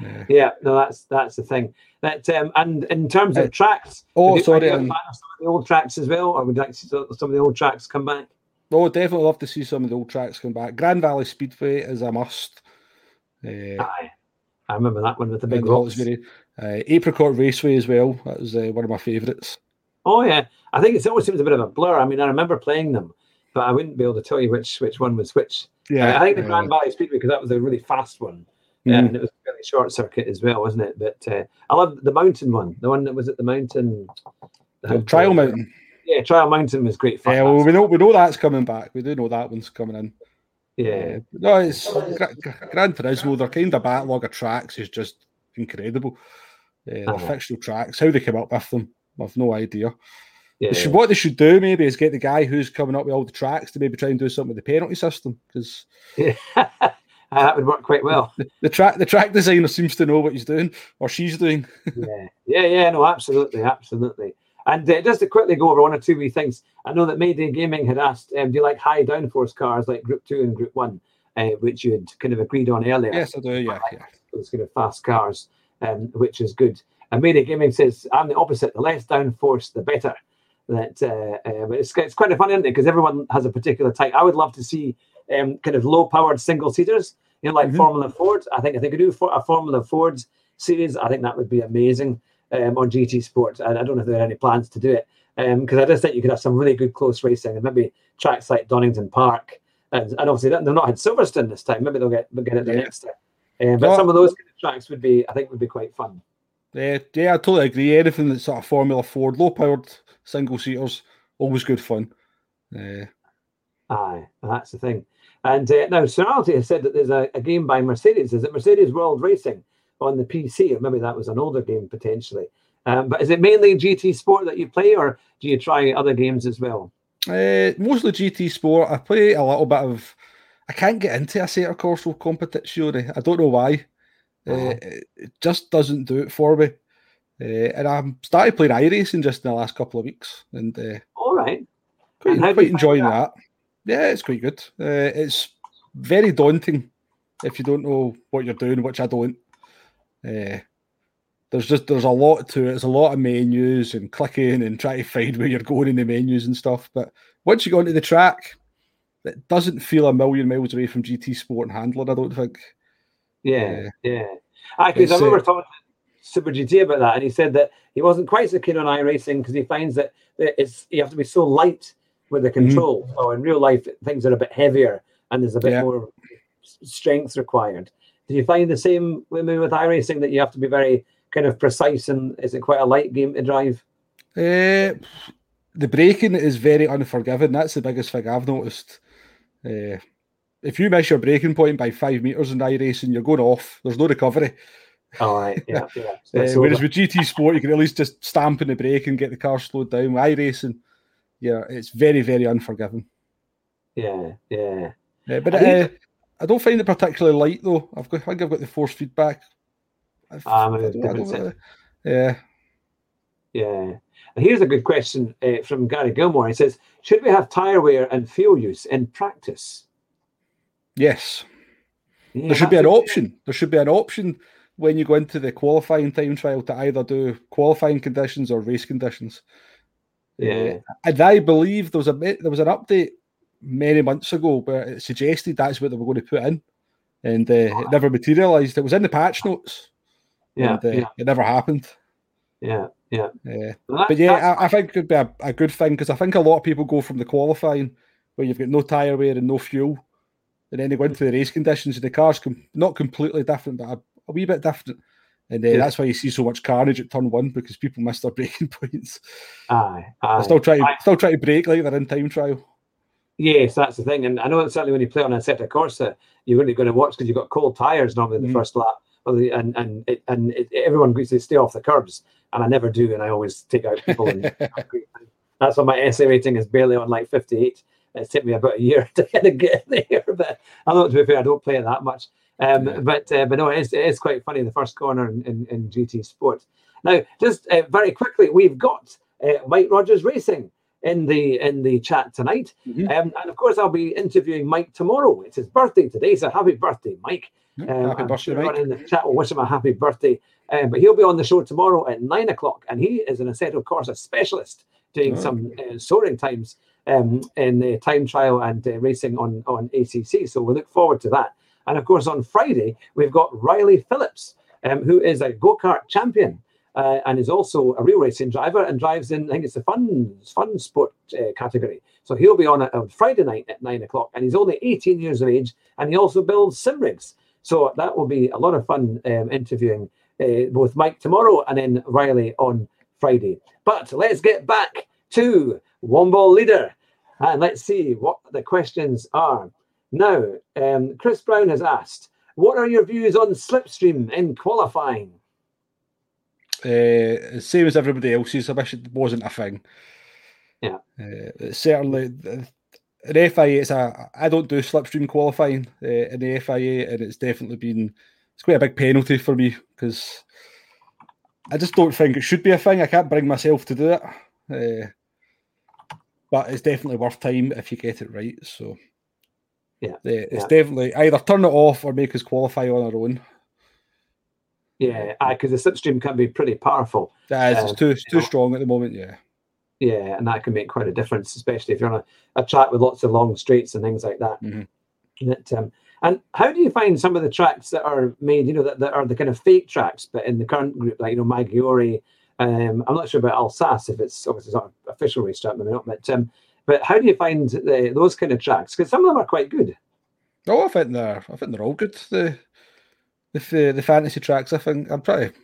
Yeah. Yeah, no, that's that's the thing. That um, and in terms of Uh, tracks, oh, sorry, um, some of the old tracks as well, or would you like to see some of the old tracks come back? Oh, definitely love to see some of the old tracks come back. Grand Valley Speedway is a must. Uh, Aye, I remember that one with the big rocks. Uh, Apricot Raceway as well. That was uh, one of my favourites. Oh yeah, I think it always seems a bit of a blur. I mean, I remember playing them, but I wouldn't be able to tell you which which one was which. Yeah, I think the uh, Grand Valley Speedway because that was a really fast one, Mhm. and it was a really short circuit as well, wasn't it? But uh, I love the mountain one, the one that was at the mountain. uh, Trial Mountain. Yeah, Trial Mountain was great fun. Yeah, well, we know we know that's coming back. We do know that one's coming in. yeah, Uh, no, it's Gra- Gra- Gran Turismo. Their kind of backlog of tracks is just incredible. Uh, Uh-huh. fictional tracks, how they came up with them, I've no idea. yeah. They should, what they should do maybe is get the guy who's coming up with all the tracks to maybe try and do something with the penalty system because Uh, that would work quite well. the track the track designer seems to know what he's doing or she's doing. yeah, yeah, yeah. No, absolutely, absolutely. And uh, just to quickly go over one or two wee things, I know that Mayday Gaming had asked, um, "Do you like high downforce cars like Group Two and Group One, uh, which you had kind of agreed on earlier?" yes, I do. Yeah, yeah. those kind of fast cars, um, which is good. And Mayday Gaming says, I'm the opposite. The less downforce, the better. That, uh, uh, it's, it's of funny, isn't it? Because everyone has a particular type. I would love to see um, kind of low-powered single seaters, you know, like Mhm. Formula Ford. I think if they could do for a Formula Ford series, I think that would be amazing um, on GT Sport. And I don't know if there are any plans to do it because I just think you could have some really good close racing and maybe tracks like Donington Park. And, and obviously, they've not had Silverstone this time. Maybe they'll get, they'll get it the Yeah. next time. Um, but No. some of those kind of tracks would be, I think, would be quite fun. Yeah, yeah, I totally agree. Anything that's sort of Formula Ford, low powered single seaters, always good fun. Uh, Aye, that's the thing. And uh, now, Serenity has said that there's a, a game by Mercedes. Is it Mercedes World Racing on the PC? Or maybe that was an older game potentially. Um, but is it mainly GT Sport that you play, or do you try other games as well? uh, mostly GT Sport. I play a little bit of. I can't get into a Assetto Corsa Competizione. I don't know why. Uh, Uh-huh. it just doesn't do it for me. Uh, and I'm started playing iRacing just in the last couple of weeks, and uh, All right. quite, And how do quite enjoying that? that? Yeah, it's quite good. Uh, it's very daunting if you don't know what you're doing, which I don't. Uh, there's just there's a lot to it. There's a lot of menus and clicking and trying to find where you're going in the menus and stuff. But once you go into the track, it doesn't feel a million miles away from GT Sport and handling. I don't think. Yeah, yeah. Because I remember uh, talking to Super GT about that, and he said that he wasn't quite so keen on iRacing because he finds that it's you have to be so light with the mm-hmm. control. Mm-hmm. So in real life, things are a bit heavier and there's a bit yeah. more strength required. Do you find the same with with iRacing that you have to be very kind of precise and is it quite a light game to drive? Uh, the braking is very unforgiving. That's the biggest thing I've noticed. Uh, if you miss your braking point by five meters in iRacing, you're going off. There's no recovery. All right, yeah, yeah. uh, whereas with GT Sport, you can at least just stamp in the brake and get the car slowed down. With iRacing, yeah, it's very, very unforgiving. Yeah, yeah. yeah but I, uh, I, don't find it particularly light though. I've got, I think I've got the force feedback. Um, yeah, yeah. And here's a good question uh, from Gary Gilmore. He says, "Should we have tire wear and fuel use in practice?" Yes. Yeah, there should be an option. There should be an option when you go into the qualifying time trial to either do qualifying conditions or race conditions. Yeah, uh, and I believe there was a there was an update many months ago where it suggested that's what they were going to put in, and uh, it never materialised. It was in the patch notes. Yeah, and, uh, yeah. it never happened. Yeah, yeah, yeah. That, but yeah, I, I, think it could be a, a good thing because I think a lot of people go from the qualifying where you've got no tyre wear and no fuel, and then they go into the race conditions and the car's com- not completely different, but a, a wee bit different. And uh, yeah. that's why you see so much carnage at turn one because people miss their braking points. Aye, aye. Still try, to, still try to brake like they're in time trial. Yes, that's the thing. And I know that certainly when you play on Assetto Corsa, you're really going to watch because you've got cold tyres normally the mm. first lap. And and it, and it, everyone goes to stay off the curbs, and I never do, and I always take out people. And that's why my SA rating is barely on like 58. It's taken me about a year to kind of get there, but I'm not to be fair. I don't play it that much. Um, yeah. But uh, but no, it is, it is quite funny the first corner in, in, in GT Sport. Now, just uh, very quickly, we've got uh, Mike Rogers Racing in the in the chat tonight, mm-hmm. um, and of course, I'll be interviewing Mike tomorrow. It's his birthday today, so happy birthday, Mike! Um, happy birthday, Mike! In the chat, will wish him a happy birthday. Um, but he'll be on the show tomorrow at nine o'clock, and he is an Assetto Corsa specialist doing oh. some uh, soaring times um, in the time trial and uh, racing on on ACC. So we look forward to that. And of course, on Friday, we've got Riley Phillips, um, who is a go kart champion. Uh, and is also a real racing driver and drives in, I think it's the fun fun sport uh, category. So he'll be on on Friday night at nine o'clock, and he's only 18 years of age, and he also builds sim rigs. So that will be a lot of fun um, interviewing uh, both Mike tomorrow and then Riley on Friday. But let's get back to Womble Leader, and let's see what the questions are. Now, um, Chris Brown has asked, what are your views on Slipstream in qualifying? Uh, same as everybody else's. I wish it wasn't a thing. Yeah. Uh, certainly, the FIA, it's a, I don't do slipstream qualifying uh, in the FIA, and it's definitely been, it's quite a big penalty for me because I just don't think it should be a thing. I can't bring myself to do it. Uh, but it's definitely worth time if you get it right. So yeah, it's yeah. definitely either turn it off or make us qualify on our own. Yeah, because the slipstream can be pretty powerful. Yeah, it's um, too too know. strong at the moment. Yeah. Yeah, and that can make quite a difference, especially if you're on a, a track with lots of long straights and things like that. Mm-hmm. um, and how do you find some of the tracks that are made, you know, that, that are the kind of fake tracks, but in the current group, like, you know, Maggiore, um, I'm not sure about Alsace, if it's obviously not an official racetrack, maybe not, but um, but how do you find the, those kind of tracks? Because some of them are quite good. Oh, I think they're I think they're all good. The the the fantasy tracks. I think I'm pretty.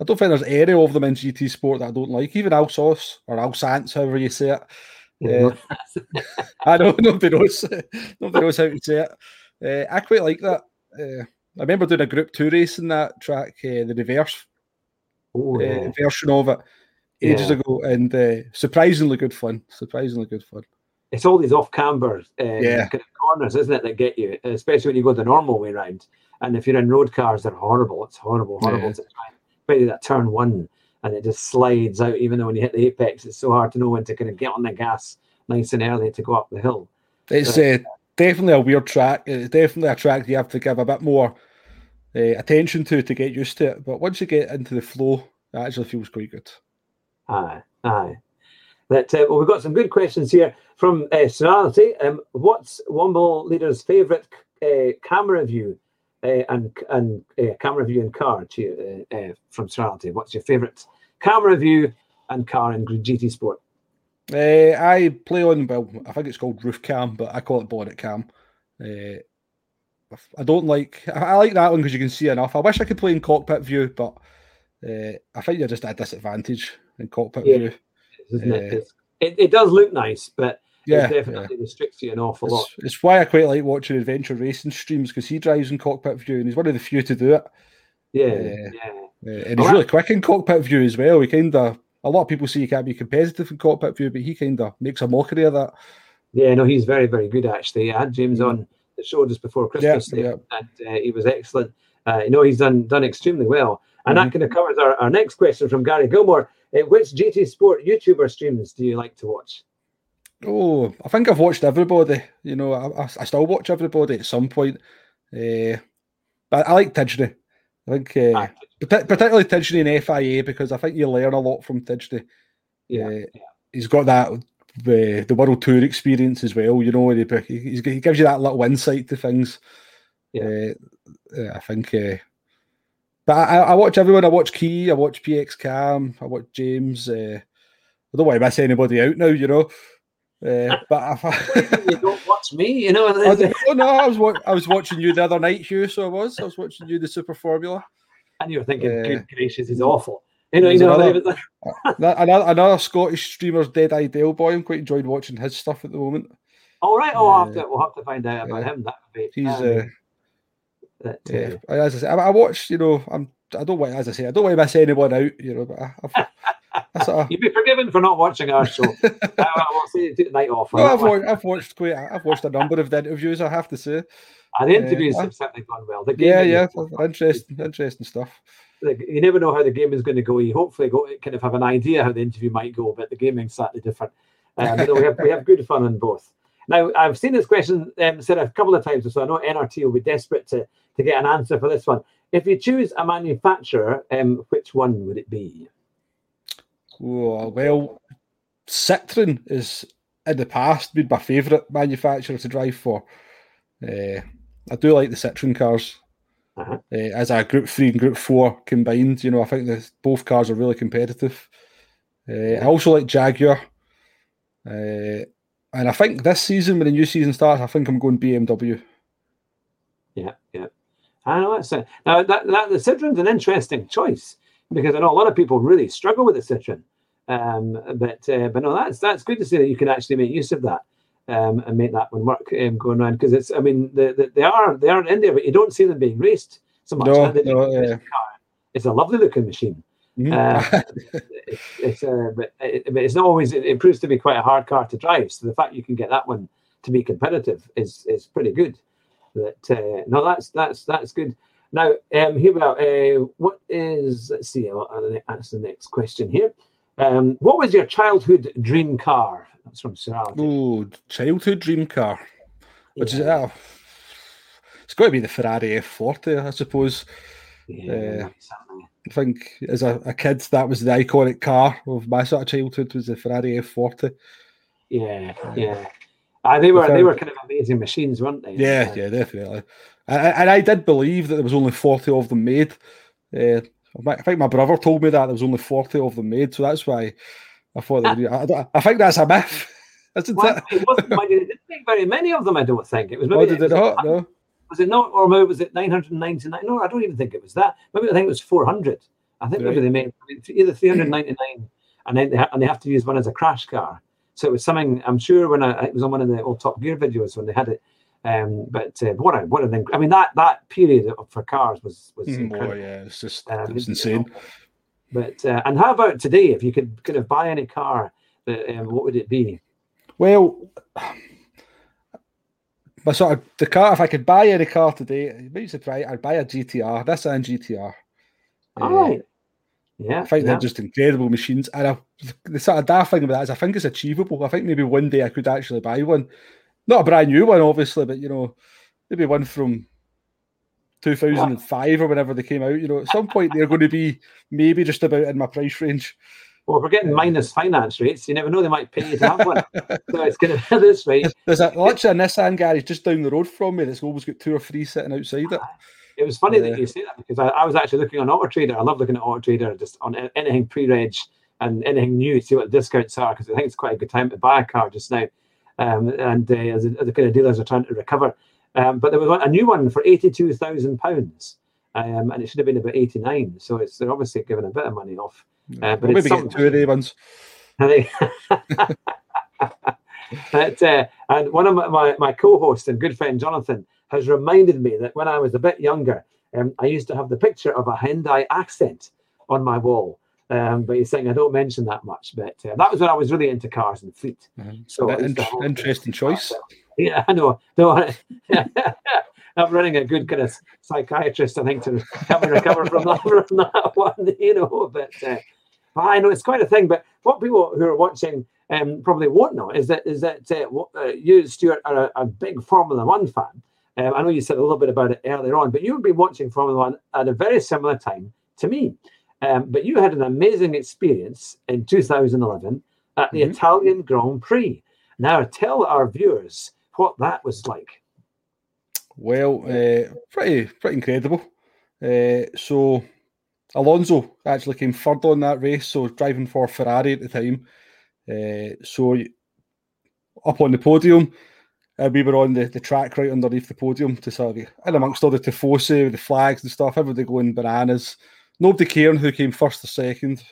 I don't think there's any of them in GT Sport that I don't like. Even Alsace or Alsance, however you say it. Yeah. Uh, I know nobody knows. nobody knows how to say it. Uh, I quite like that. Uh, I remember doing a Group Two race in that track, uh, the reverse oh, yeah. version of it ages yeah. ago, and uh, surprisingly good fun. Surprisingly good fun. It's all these off camber uh, yeah. corners, isn't it, that get you, especially when you go the normal way round. And if you're in road cars, they're horrible. It's horrible, horrible yeah. to try. Especially that turn one, and it just slides out. Even though when you hit the apex, it's so hard to know when to kind of get on the gas nice and early to go up the hill. It's uh, definitely a weird track. It's definitely a track you have to give a bit more uh, attention to to get used to it. But once you get into the flow, it actually feels quite good. Aye, aye. That uh, well, we've got some good questions here from uh, Serenity. Um, what's Womble Leader's favourite uh, camera view uh, and and uh, camera view and car to, uh, from Serenity? What's your favourite camera view and car in GT Sport? Uh, I play on well, I think it's called roof cam, but I call it bonnet cam. Uh, I don't like I like that one because you can see enough. I wish I could play in cockpit view, but uh, I think you're just at a disadvantage in cockpit Yeah. view. It? It? It does look nice, but Yeah, it definitely restricts you an awful lot. It's, it's why I quite like watching adventure racing streams because he drives in cockpit view and he's one of the few to do it. Yeah, Yeah. yeah. Uh, and Well, he's really quick in cockpit view as well. He kind of a lot of people say you can't be competitive in cockpit view, but he kind of makes a mockery of that. Yeah, no, he's very, very good actually. I had James Mm. on the show just before Yeah, Christmas, there, yeah. and uh, he was excellent. Uh, you know, he's done done extremely well, and Mm-hmm. that kind of covers our, our next question from Gary Gilmore. Uh, which GT Sport YouTuber streams do you like to watch? Oh, I think I've watched everybody. You know, I, I, I still watch everybody at some point. Uh, but I like Tidgney. I think, uh, partic- particularly Tidgney and FIA, because I think you learn a lot from Tidgney. Yeah, Uh, yeah. He's got that uh, the World Tour experience as well. You know, he, he's, he gives you that little insight to things. Yeah. Uh, I think. Uh, but I, I watch everyone. I watch Key. I watch PX Cam. I watch James. Uh, I don't want to miss anybody out now, you know. Uh, but I, you don't watch me, you know. I oh no, I was wa- I was watching you the other night, Hugh. So I was. I was watching you the Super Formula. and you're thinking, Uh, good gracious, he's awful. You know, you know. another- Another, another Scottish streamer's Dead Idale Boy. I'm quite enjoying watching his stuff at the moment. All right, oh, I'll have Uh, to, we'll have to find out about yeah. him. That would be. He's um, uh, that, uh, yeah. As I say, I, I watch. You know, I'm. I don't want. As I say, I don't want to miss anyone out. You know, but I, I've, sort of, You'd be forgiven for not watching our show. I, I will say take the night off. no, that I've, watched, I've watched quite. a- I've watched a number of the interviews. I have to say. And the interviews uh, have certainly gone well. The Yeah, game yeah, is- interesting, interesting stuff. you never know how the game is going to go. You hopefully go kind of have an idea how the interview might go, but the gaming's slightly different. Um, you know, we have we have good fun on both. Now I've seen this question um, said a couple of times, so I know NRT will be desperate to to get an answer for this one. If you choose a manufacturer, um, which one would it be? Oh, well, Citroen is in the past been my favourite manufacturer to drive for. Uh, I do like the Citroen cars. Uh-huh. Uh, as a Group Three and Group Four combined, you know, I think that both cars are really competitive. Uh, I also like Jaguar, uh, and I think this season when the new season starts, I think I'm going BMW. Yeah, yeah. I know that's a, now that, that the Citroen's an interesting choice because I know a lot of people really struggle with the Citroen. Um, but uh, but no, that's that's good to see that you can actually make use of that um, and make that one work um, going around because it's I mean the, the, they are they are in there, but you don't see them being raced so much. No, And they do no, yeah. It's a lovely looking machine. Uh, it's, it's uh, but, it, but it's not always it, it proves to be quite a hard car to drive. So the fact you can get that one to be competitive is is pretty good. But uh, no, that's that's that's good. Now um, here we are. Uh, what is let's see. I'll, I'll answer the next question here. Um, what was your childhood dream car? That's from Sir Alan. oh, childhood dream car, which is Yeah, uh, it's got to be the Ferrari F40, I suppose. yeah, uh. I think as a, a kid, that was the iconic car of my sort of childhood was the Ferrari F40. yeah, yeah. Uh, they were they were kind of amazing machines, weren't they? Yeah, yeah, definitely. And, and I did believe that there was only 40 of them made. Uh, I think my brother told me that there was only 40 of them made, so that's why I thought that. I, I think that's a myth, isn't Well, it? it wasn't. They didn't make very many of them. I don't think it was. Maybe did it was not? No. Was it not, or maybe was it 999? No, I don't even think it was that. Maybe I think it was 400. I think maybe they made either 399 and then they, and they have to use one as a crash car. So it was something. I'm sure when I it was on one of the old Top Gear videos when they had it. Um, but uh, what a what an I mean that that period for cars was was Mm, Oh, incredible. yeah, it's just Um, it's you insane. know. But uh, and how about today? If you could kind of buy any car, that, um, what would it be? Well, my sort of the car. If I could buy any car today, might surprise. I'd buy a GTR. This and GTR. All Uh, right. Yeah. I think yeah. they're just incredible machines. And I, the sort of daft thing about that is I think it's achievable. I think maybe one day I could actually buy one. not a brand new one, obviously, but you know, maybe one from 2005 or whenever they came out. You know, at some point they're going to be maybe just about in my price range. Well, we're getting um, minus finance rates. You never know; they might pay you to have one. so it's going to be this way. There's a, literally a Nissan garage just down the road from me that's always got two or three sitting outside it. It was funny that you say that because I, I, was actually looking on Auto Trader. I love looking at Auto Trader just on anything pre-reg and anything new, to see what the discounts are because I think it's quite a good time to buy a car just now. Um, and uh, as, the, as, the kind of dealers are trying to recover. Um, but there was a new one for eighty-two thousand pounds, um, and it should have been about eighty-nine. So it's they're obviously giving a bit of money off. Uh, but maybe getting two of the ones. but, uh, and one of my, my, my, co-hosts and good friend Jonathan has reminded me that when I was a bit younger, um, I used to have the picture of a Hyundai accent on my wall. Um, but he's saying I don't mention that much. But uh, that was when I was really into cars and fleet. Mm-hmm. So in- interesting choice. Yeah, I know. No, I'm running a good kind of psychiatrist, I think, to help me recover from that, from that one. You know, but uh, I know it's quite a thing. But what people who are watching um, probably won't know is that is that uh, uh, you, Stuart, are a, a, big Formula One fan. Um, I know you said a little bit about it earlier on, but you've been watching Formula One at a very similar time to me. Um, but you had an amazing experience in 2011 at the mm-hmm. Italian Grand Prix. Now, tell our viewers what that was like. Well, uh, pretty pretty incredible. Uh, so Alonso actually came third on that race, so driving for Ferrari at the time. Uh, so up on the podium, uh, we were on the, the track right underneath the podium to sort of in amongst all the tifosi with the flags and stuff. Everybody going bananas. Nobody caring who came first or second.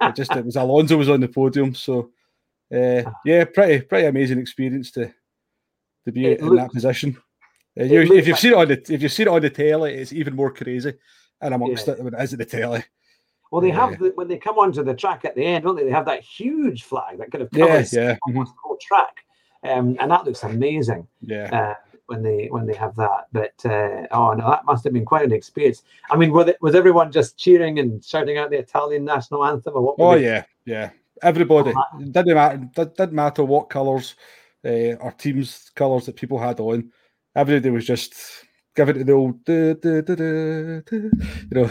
It just it was Alonso was on the podium, so uh, yeah, pretty pretty amazing experience to to be it in that position. Uh, you, if you've seen it on the if you've seen it on the telly, it's even more crazy and amongst yeah. it when it is at the telly. Well, they have the, when they come onto the track at the end, don't they? They have that huge flag that kind of covers yeah, yeah. almost mm-hmm. the whole track, um, and that looks amazing. Yeah. Uh, when they when they have that, but uh, oh no, that must have been quite an experience. I mean, was, it, was everyone just cheering and shouting out the Italian national anthem, or what? Oh they... yeah, yeah. Everybody oh, didn't matter. Didn't matter what colours uh, or teams' colours that people had on. Everybody was just give it the old, duh, duh, duh, you know.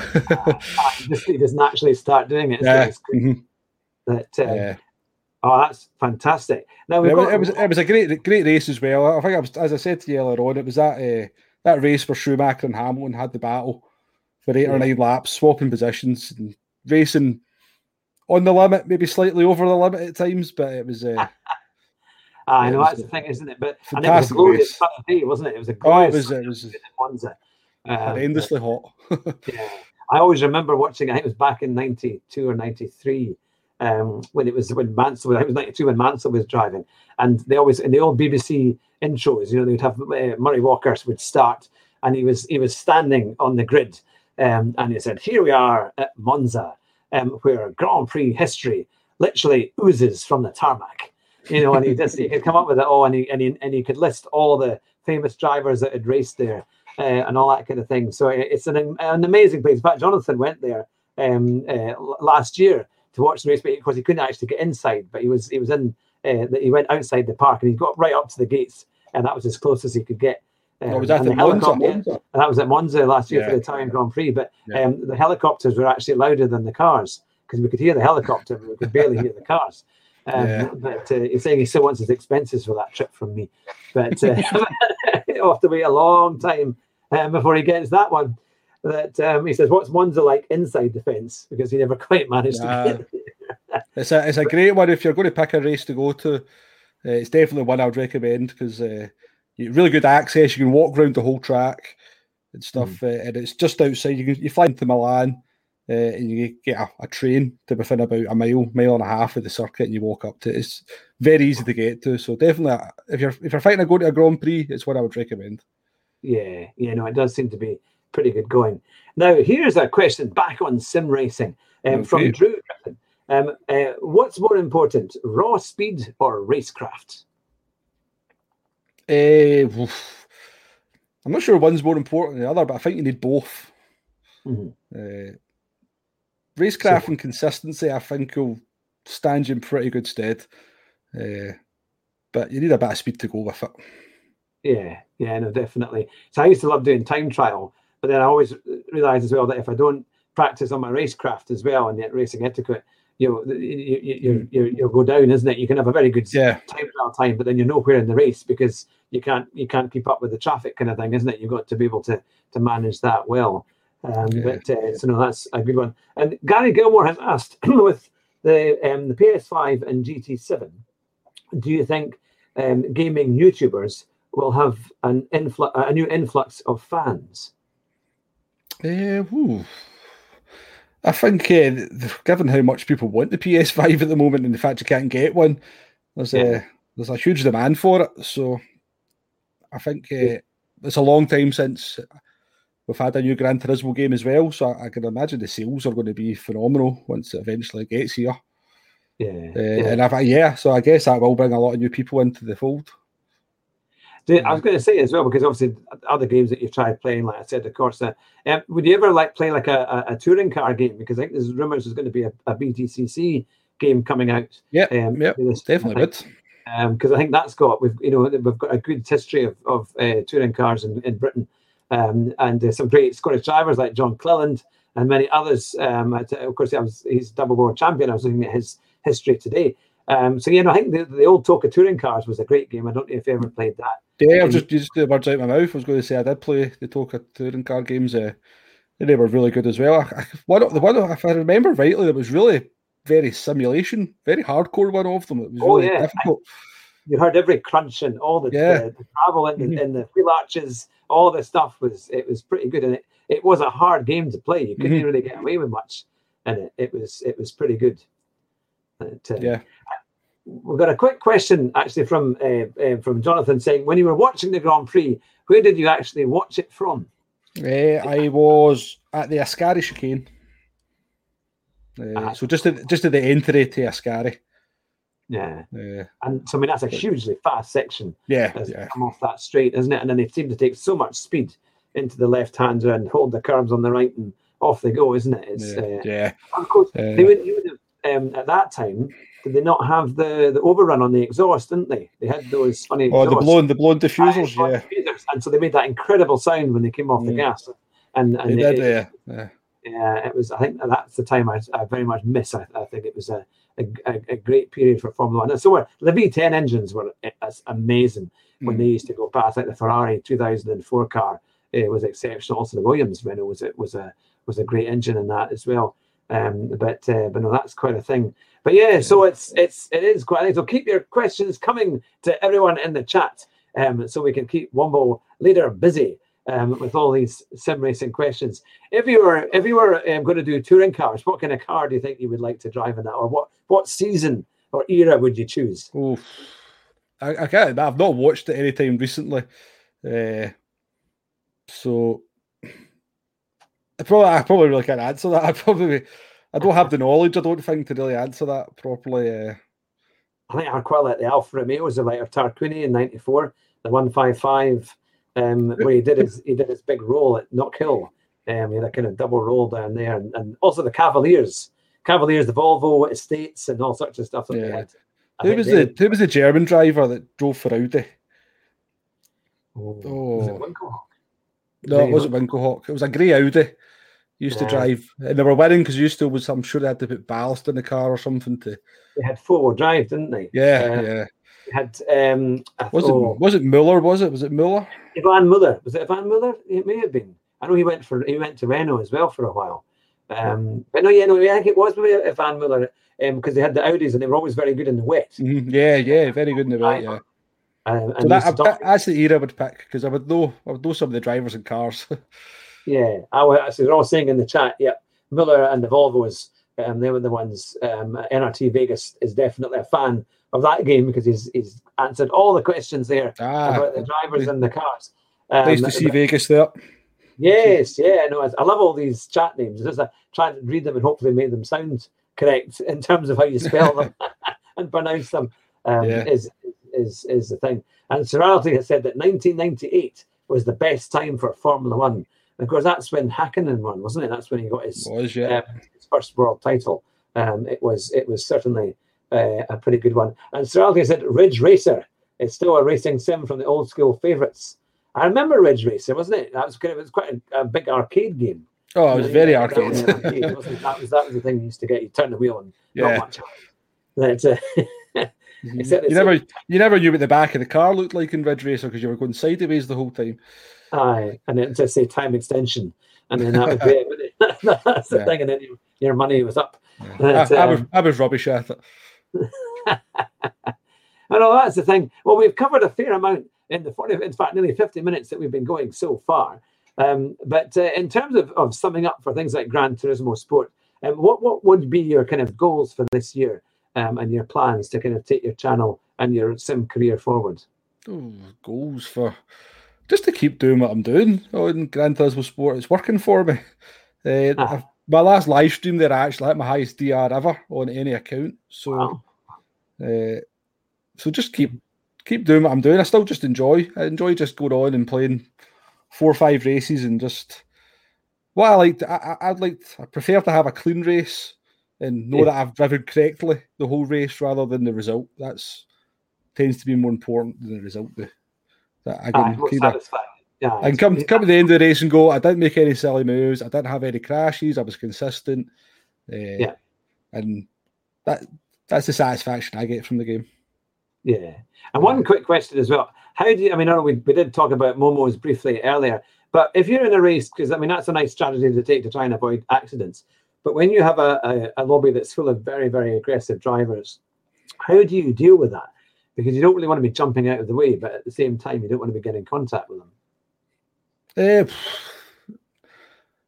just, he doesn't actually start doing it. Yeah. Mm-hmm. That, um, yeah. Oh, that's fantastic! Now yeah, got... it was it was a great great race as well. I think I was, as I said to you earlier on, it was that uh, that race where Schumacher and Hamilton had the battle for eight yeah. or nine laps, swapping positions and racing on the limit, maybe slightly over the limit at times, but it was. Uh, I know that's the thing, isn't it? But and it was a glorious day, wasn't it? It was a glorious. Oh, it was. It was. Um, horrendously hot. yeah, I always remember watching. I think it was back in '92 or '93 um, when it was when Mansell. I think it was '92 when Mansell was driving, and they always in the old BBC intros, you know, they would have uh, Murray Walkers would start, and he was he was standing on the grid, um, and he said, "Here we are at Monza, um, where Grand Prix history literally oozes from the tarmac." you know, and he just he could come up with it all, and he and he and he could list all the famous drivers that had raced there uh, and all that kind of thing. So it's an an amazing place. In fact, Jonathan went there um, uh, last year to watch the race, but because he couldn't actually get inside, but he was he was in. Uh, he went outside the park and he got right up to the gates, and that was as close as he could get. Um, oh, was that and, Monza? and that was at Monza last year yeah. for the Italian Grand Prix. But yeah. um, the helicopters were actually louder than the cars because we could hear the helicopter, but we could barely hear the cars. Um. But uh, he's saying he still wants his expenses for that trip from me. But uh, he'll have to wait a long time um, before he gets that one. That um, he says, "What's Monza like inside the fence?" Because he never quite managed to get there. it's a it's a great one if you're going to pick a race to go to. Uh, it's definitely one I would recommend because uh, you really good access. You can walk around the whole track and stuff, mm. and it's just outside. You can you fly into Milan uh, and you get a, a, train to within about a mile, mile and a half of the circuit, and you walk up to it. It's very easy to get to. So definitely, uh, if you're if you're fighting to go to a Grand Prix, it's what I would recommend. Yeah, yeah, no, it does seem to be pretty good going. Now, here's a question back on sim racing um, okay. from Drew Griffin. Um, uh, what's more important, raw speed or racecraft? Uh, I'm not sure one's more important than the other, but I think you need both. Mm-hmm. Uh, Racecraft so, and consistency, I think, will stand you in pretty good stead. Uh, but you need a bit of speed to go with it. Yeah, yeah, no, definitely. So I used to love doing time trial, but then I always realize as well that if I don't practice on my racecraft as well and yet racing etiquette, you know, you, you, you, you'll go down, isn't it? You can have a very good yeah. time trial time, but then you're nowhere in the race because you can't you can't keep up with the traffic kind of thing, isn't it? You've got to be able to to manage that well. Um, yeah. But uh, so no, that's a good one. And Gary Gilmore has asked with the um, the PS5 and GT7, do you think um, gaming YouTubers will have an influx, a new influx of fans? Uh, I think, uh, given how much people want the PS5 at the moment, and the fact you can't get one, there's yeah. a there's a huge demand for it. So, I think uh, it's a long time since we've had a new Gran Turismo game as well. So I, I can imagine the sales are going to be phenomenal once it eventually gets here. Yeah, uh, yeah. and I've, yeah, so I guess that will bring a lot of new people into the fold. I was going to say as well because obviously other games that you've tried playing, like I said, of course, uh, um, would you ever like play like a, a, a, touring car game? Because I think there's rumours there's going to be a, a BTCC game coming out. Yeah, um, yeah, definitely. Because um, I think that's got we've you know we've got a good history of, of uh, touring cars in, in Britain, um, and uh, some great Scottish drivers like John Cleland and many others. Um, of course, was, he's double world champion. I was looking at his history today. Um, so yeah, no, I think the, the old TOCA touring cars was a great game. I don't know if you ever played that. Yeah, I was just just the words out of my mouth. I was going to say I did play the TOCA touring car games. Uh, they were really good as well. I, one of the one, if I remember rightly, that was really very simulation, very hardcore one of them. It was oh, really yeah. difficult. I, you heard every crunch and all the, yeah. the, the travel in the, mm-hmm. in the wheel arches, all the stuff was it was pretty good, and it, it was a hard game to play. You couldn't mm-hmm. really get away with much, and it, it was it was pretty good. But, uh, yeah. We've got a quick question actually from uh, uh, from Jonathan saying, when you were watching the Grand Prix, where did you actually watch it from? Uh, I was at the Ascari chicane. Uh, so just at, just at the entry to Ascari. Yeah. yeah. And so I mean that's a hugely fast section. Yeah. Yeah. come off that straight, isn't it? And then they seem to take so much speed into the left hander and hold the curves on the right and off they go, isn't it? It's, yeah. Uh, yeah. Of course, they would, you would have um, at that time, did they not have the, the overrun on the exhaust, didn't they? They had those funny. Oh, the blown, the blown diffusers, yeah. Diffusers. And so they made that incredible sound when they came off mm. the gas. And, and they did, it, yeah. yeah. it was. I think that's the time I, I very much miss. I, I think it was a, a, a, great period for Formula One. And so were the V10 engines were amazing when mm. they used to go past. Like the Ferrari 2004 car, it was exceptional. Also, the Williams Renault was it was a was a great engine in that as well. Um, but uh, but no, that's quite a thing. But yeah, so it's it's it is quite. a thing. So keep your questions coming to everyone in the chat, um, so we can keep Womble leader busy um, with all these sim racing questions. If you were if you were um, going to do touring cars, what kind of car do you think you would like to drive in that, or what what season or era would you choose? Oh, I, I can't. I've not watched it any time recently, uh, so I probably I probably really can't answer that. I probably I don't have the knowledge. I don't think to really answer that properly. Uh, I think I quite like the Alfa Romeos, the later Tarquini in '94, the 155, um, where he did his he did his big roll at Knockhill. Um, he had a kind of double roll down there, and, and also the Cavaliers, Cavaliers, the Volvo estates, and all sorts of stuff that yeah. they had. I who was the who was the German driver that drove for Audi? Oh, oh. Was it Winkelhock? No, it wasn't Winkelhock. It was a grey Audi used yeah. to drive, and they were winning because you still was. I'm sure they had to put ballast in the car or something to. They had four wheel drive, didn't they? Yeah, uh, yeah. Had um. Was it was it Muller? Was it was it Muller? Yvan Muller was it Yvan Muller? It may have been. I know he went for he went to Renault as well for a while. Um, but no, yeah, no, I think it was maybe Yvan Muller because um, they had the Audis and they were always very good in the wet. Mm-hmm. Yeah, yeah, very good in the wet. Yeah. Um, so that, that's the era I would pick because I would know I would know some of the drivers and cars. Yeah, I was. They're all saying in the chat. Yeah, Miller and the Volvos. Um, they were the ones. Um, NRT Vegas is definitely a fan of that game because he's he's answered all the questions there ah, about the drivers and the cars. Um, nice to see but, Vegas there. Yes, yeah, no, I love all these chat names. Just uh, trying to read them and hopefully make them sound correct in terms of how you spell them and pronounce them. Um, yeah. Is is is is the thing. And Serality has said that 1998 was the best time for Formula One and of course, that's when Hakkinen won, wasn't it? That's when he got his, was, yeah. um, his first world title. Um, it was it was certainly uh, a pretty good one. And Sir Alfie said Ridge Racer. it's still a racing sim from the old school favourites. I remember Ridge Racer, wasn't it? That was kind of, it was quite a, a big arcade game. Oh, it was very arcade. that, was arcade, that was that was the thing you used to get. You turn the wheel and Yeah. not much. That, uh, Except it's- never, you never knew what the back of the car looked like in Ridge Racer because you were going sideways the whole time. Aye, and then just say time extension, and then that would be it. That's the Yeah. thing, and then your, your money was up. I, But, I was, um, I was rubbish at it. I know that's the thing. Well, we've covered a fair amount in the 40, in fact, nearly 50 minutes that we've been going so far. Um, but uh, in terms of, of summing up for things like Gran Turismo Sport, um, what, what would be your kind of goals for this year um, and your plans to kind of take your channel and your sim career forward? Oh, goals for just to keep doing what I'm doing on Gran Turismo Sport. It's working for me. Uh, Ah. My last live stream there, I actually hit my highest DR ever on any account. So, Wow. uh, so just keep keep doing what I'm doing. I still just enjoy. I enjoy just going on and playing four or five races and just what I like. I- I'd like. I prefer to have a clean race and know Yeah. that I've driven correctly the whole race rather than the result. That's tends to be more important than the result. The, that I can kind. Yeah, I can come come to the end of the race and go. I didn't make any silly moves. I didn't have any crashes. I was consistent. Uh, Yeah. and that that's the satisfaction I get from the game. Yeah. And one quick question as well. How do you, I mean, I know we, we did talk about Momos briefly earlier, but if you're in a race, because I mean, that's a nice strategy to take to try and avoid accidents. But when you have a, a, a lobby that's full of very, very aggressive drivers, how do you deal with that? Because you don't really want to be jumping out of the way, but at the same time, you don't want to be getting contact with them. Uh,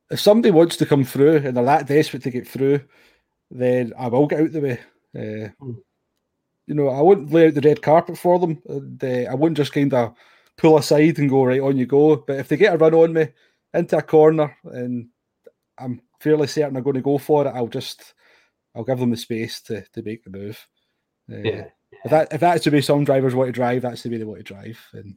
if somebody wants to come through and they're that desperate to get through, then I will get out the way. Uh. You know, I wouldn't lay out the red carpet for them. And, uh, I wouldn't just kind of pull aside and go right on you go. But if they get a run on me into a corner and I'm fairly certain they're going to go for it, I'll just I'll give them the space to to make the move. Uh, Yeah. If that if that's the way some drivers want to drive, that's the way they want to drive. And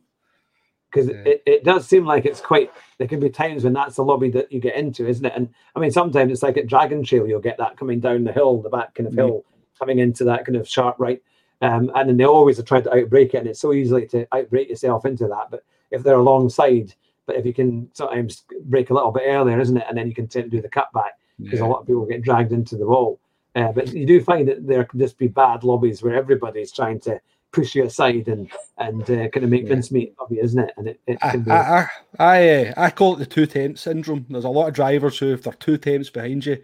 because Yeah. it, it does seem like it's quite there can be times when that's the lobby that you get into isn't it and i mean sometimes it's like at dragon trail you'll get that coming down the hill the back kind of Mhm. hill coming into that kind of sharp right um, and then they always are trying to outbreak it and it's so easy to outbreak yourself into that but if they're alongside but if you can sometimes break a little bit earlier isn't it and then you can tend to do the cutback because a lot of people get dragged into the wall uh, but you do find that there can just be bad lobbies where everybody's trying to push you aside and and uh, kind of make Yeah. mincemeat of you, isn't it? And it, it I, can be. I, I, I, uh, I call it the two tenths syndrome. There's a lot of drivers who, if they're two tenths behind you,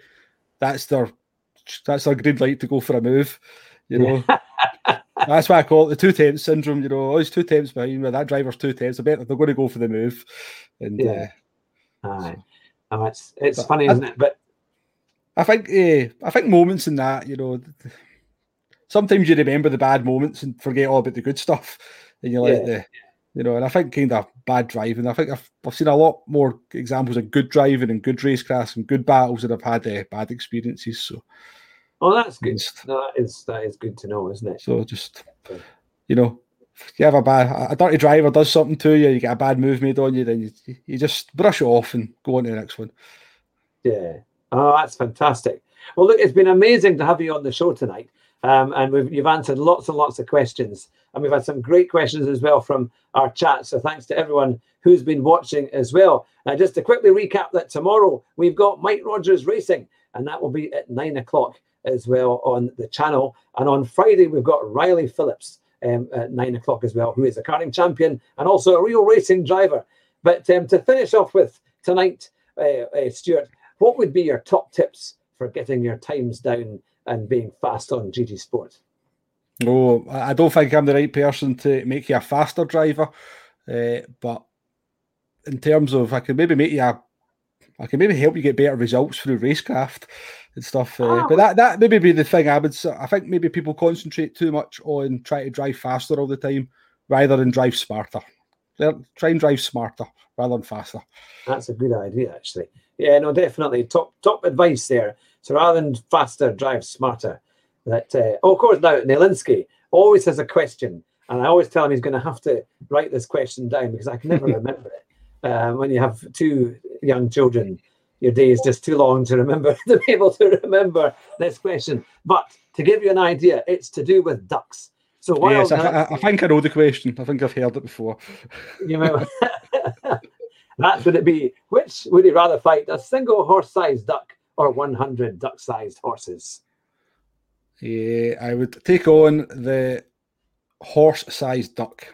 that's their that's their green light to go for a move. You know, that's why I call it the two tenths syndrome. You know, oh, he's two tenths behind me. That driver's two tenths. I bet they're going to go for the move. And Yeah. Aye. Oh, it's it's But funny, I- isn't it? But uh, I think, uh, I think moments in that, you know, sometimes you remember the bad moments and forget all about the good stuff, and you're like Yeah. the, you know, and I think kind of bad driving. I think I've, I've seen a lot more examples of good driving and good racecraft and good battles that I've had uh, bad experiences. So, oh, that's good. No, that is that is good to know, isn't it? so just, you know, if you have a bad, a dirty driver does something to you, you get a bad move made on you, then you, you just brush it off and go on to the next one. Yeah. Oh, that's fantastic. Well, look, it's been amazing to have you on the show tonight. Um, and we've, you've answered lots and lots of questions. And we've had some great questions as well from our chat. So thanks to everyone who's been watching as well. Uh, just to quickly recap that tomorrow we've got Mike Rogers Racing, and that will be at nine o'clock as well on the channel. And on Friday, we've got Riley Phillips um, at nine o'clock as well, who is a karting champion and also a real racing driver. But um, to finish off with tonight, uh, uh, Stuart, what would be your top tips for getting your times down and being fast on GT Sport? No, I don't think I'm the right person to make you a faster driver. Uh, but in terms of, I can maybe make you a, I can maybe help you get better results through racecraft and stuff. Uh, Ah. but that that maybe be the thing I would. I think maybe people concentrate too much on trying to drive faster all the time rather than drive smarter. Learn- Try and drive smarter rather than faster. That's a good idea, actually. Yeah, no, definitely top top advice there. So rather than faster, drive smarter. That uh, oh, of course now Nelinski always has a question, and I always tell him he's going to have to write this question down because I can never remember it. Um, when you have two young children, your day is just too long to remember to be able to remember this question. But to give you an idea, it's to do with ducks. So while yes, I, I, I think I know the question. I think I've heard it before. you might, that would it be? Which would you rather fight, a single horse-sized duck or 100 duck-sized horses? Yeah, I would take on the horse-sized duck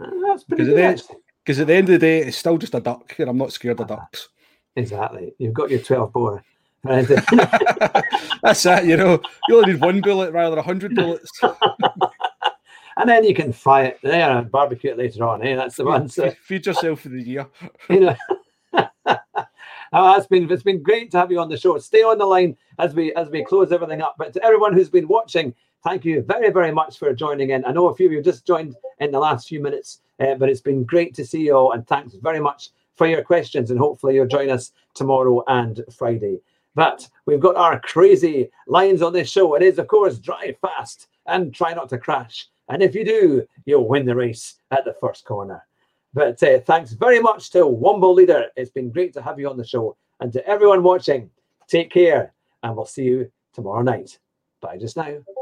Ah, that's pretty because good. at, the. Because at the end of the day, it's still just a duck, and I'm not scared of ducks. Exactly. You've got your 12 bore. Right. That's it. You know, you only need one bullet rather than a hundred bullets. and then you can fry it there and barbecue it later on. Eh? That's the one. So, Feed yourself for the year. you know. Oh, it's been it's been great to have you on the show. Stay on the line as we as we close everything up. But to everyone who's been watching, thank you very very much for joining in. I know a few of you just joined in the last few minutes, uh, but it's been great to see you all. And thanks very much for your questions. And hopefully you'll join us tomorrow and Friday. But we've got our crazy lines on this show. It is of course drive fast and try not to crash. And if you do, you'll win the race at the first corner. But uh, thanks very much to Womble Leader. It's been great to have you on the show. And to everyone watching, take care and we'll see you tomorrow night. Bye just now.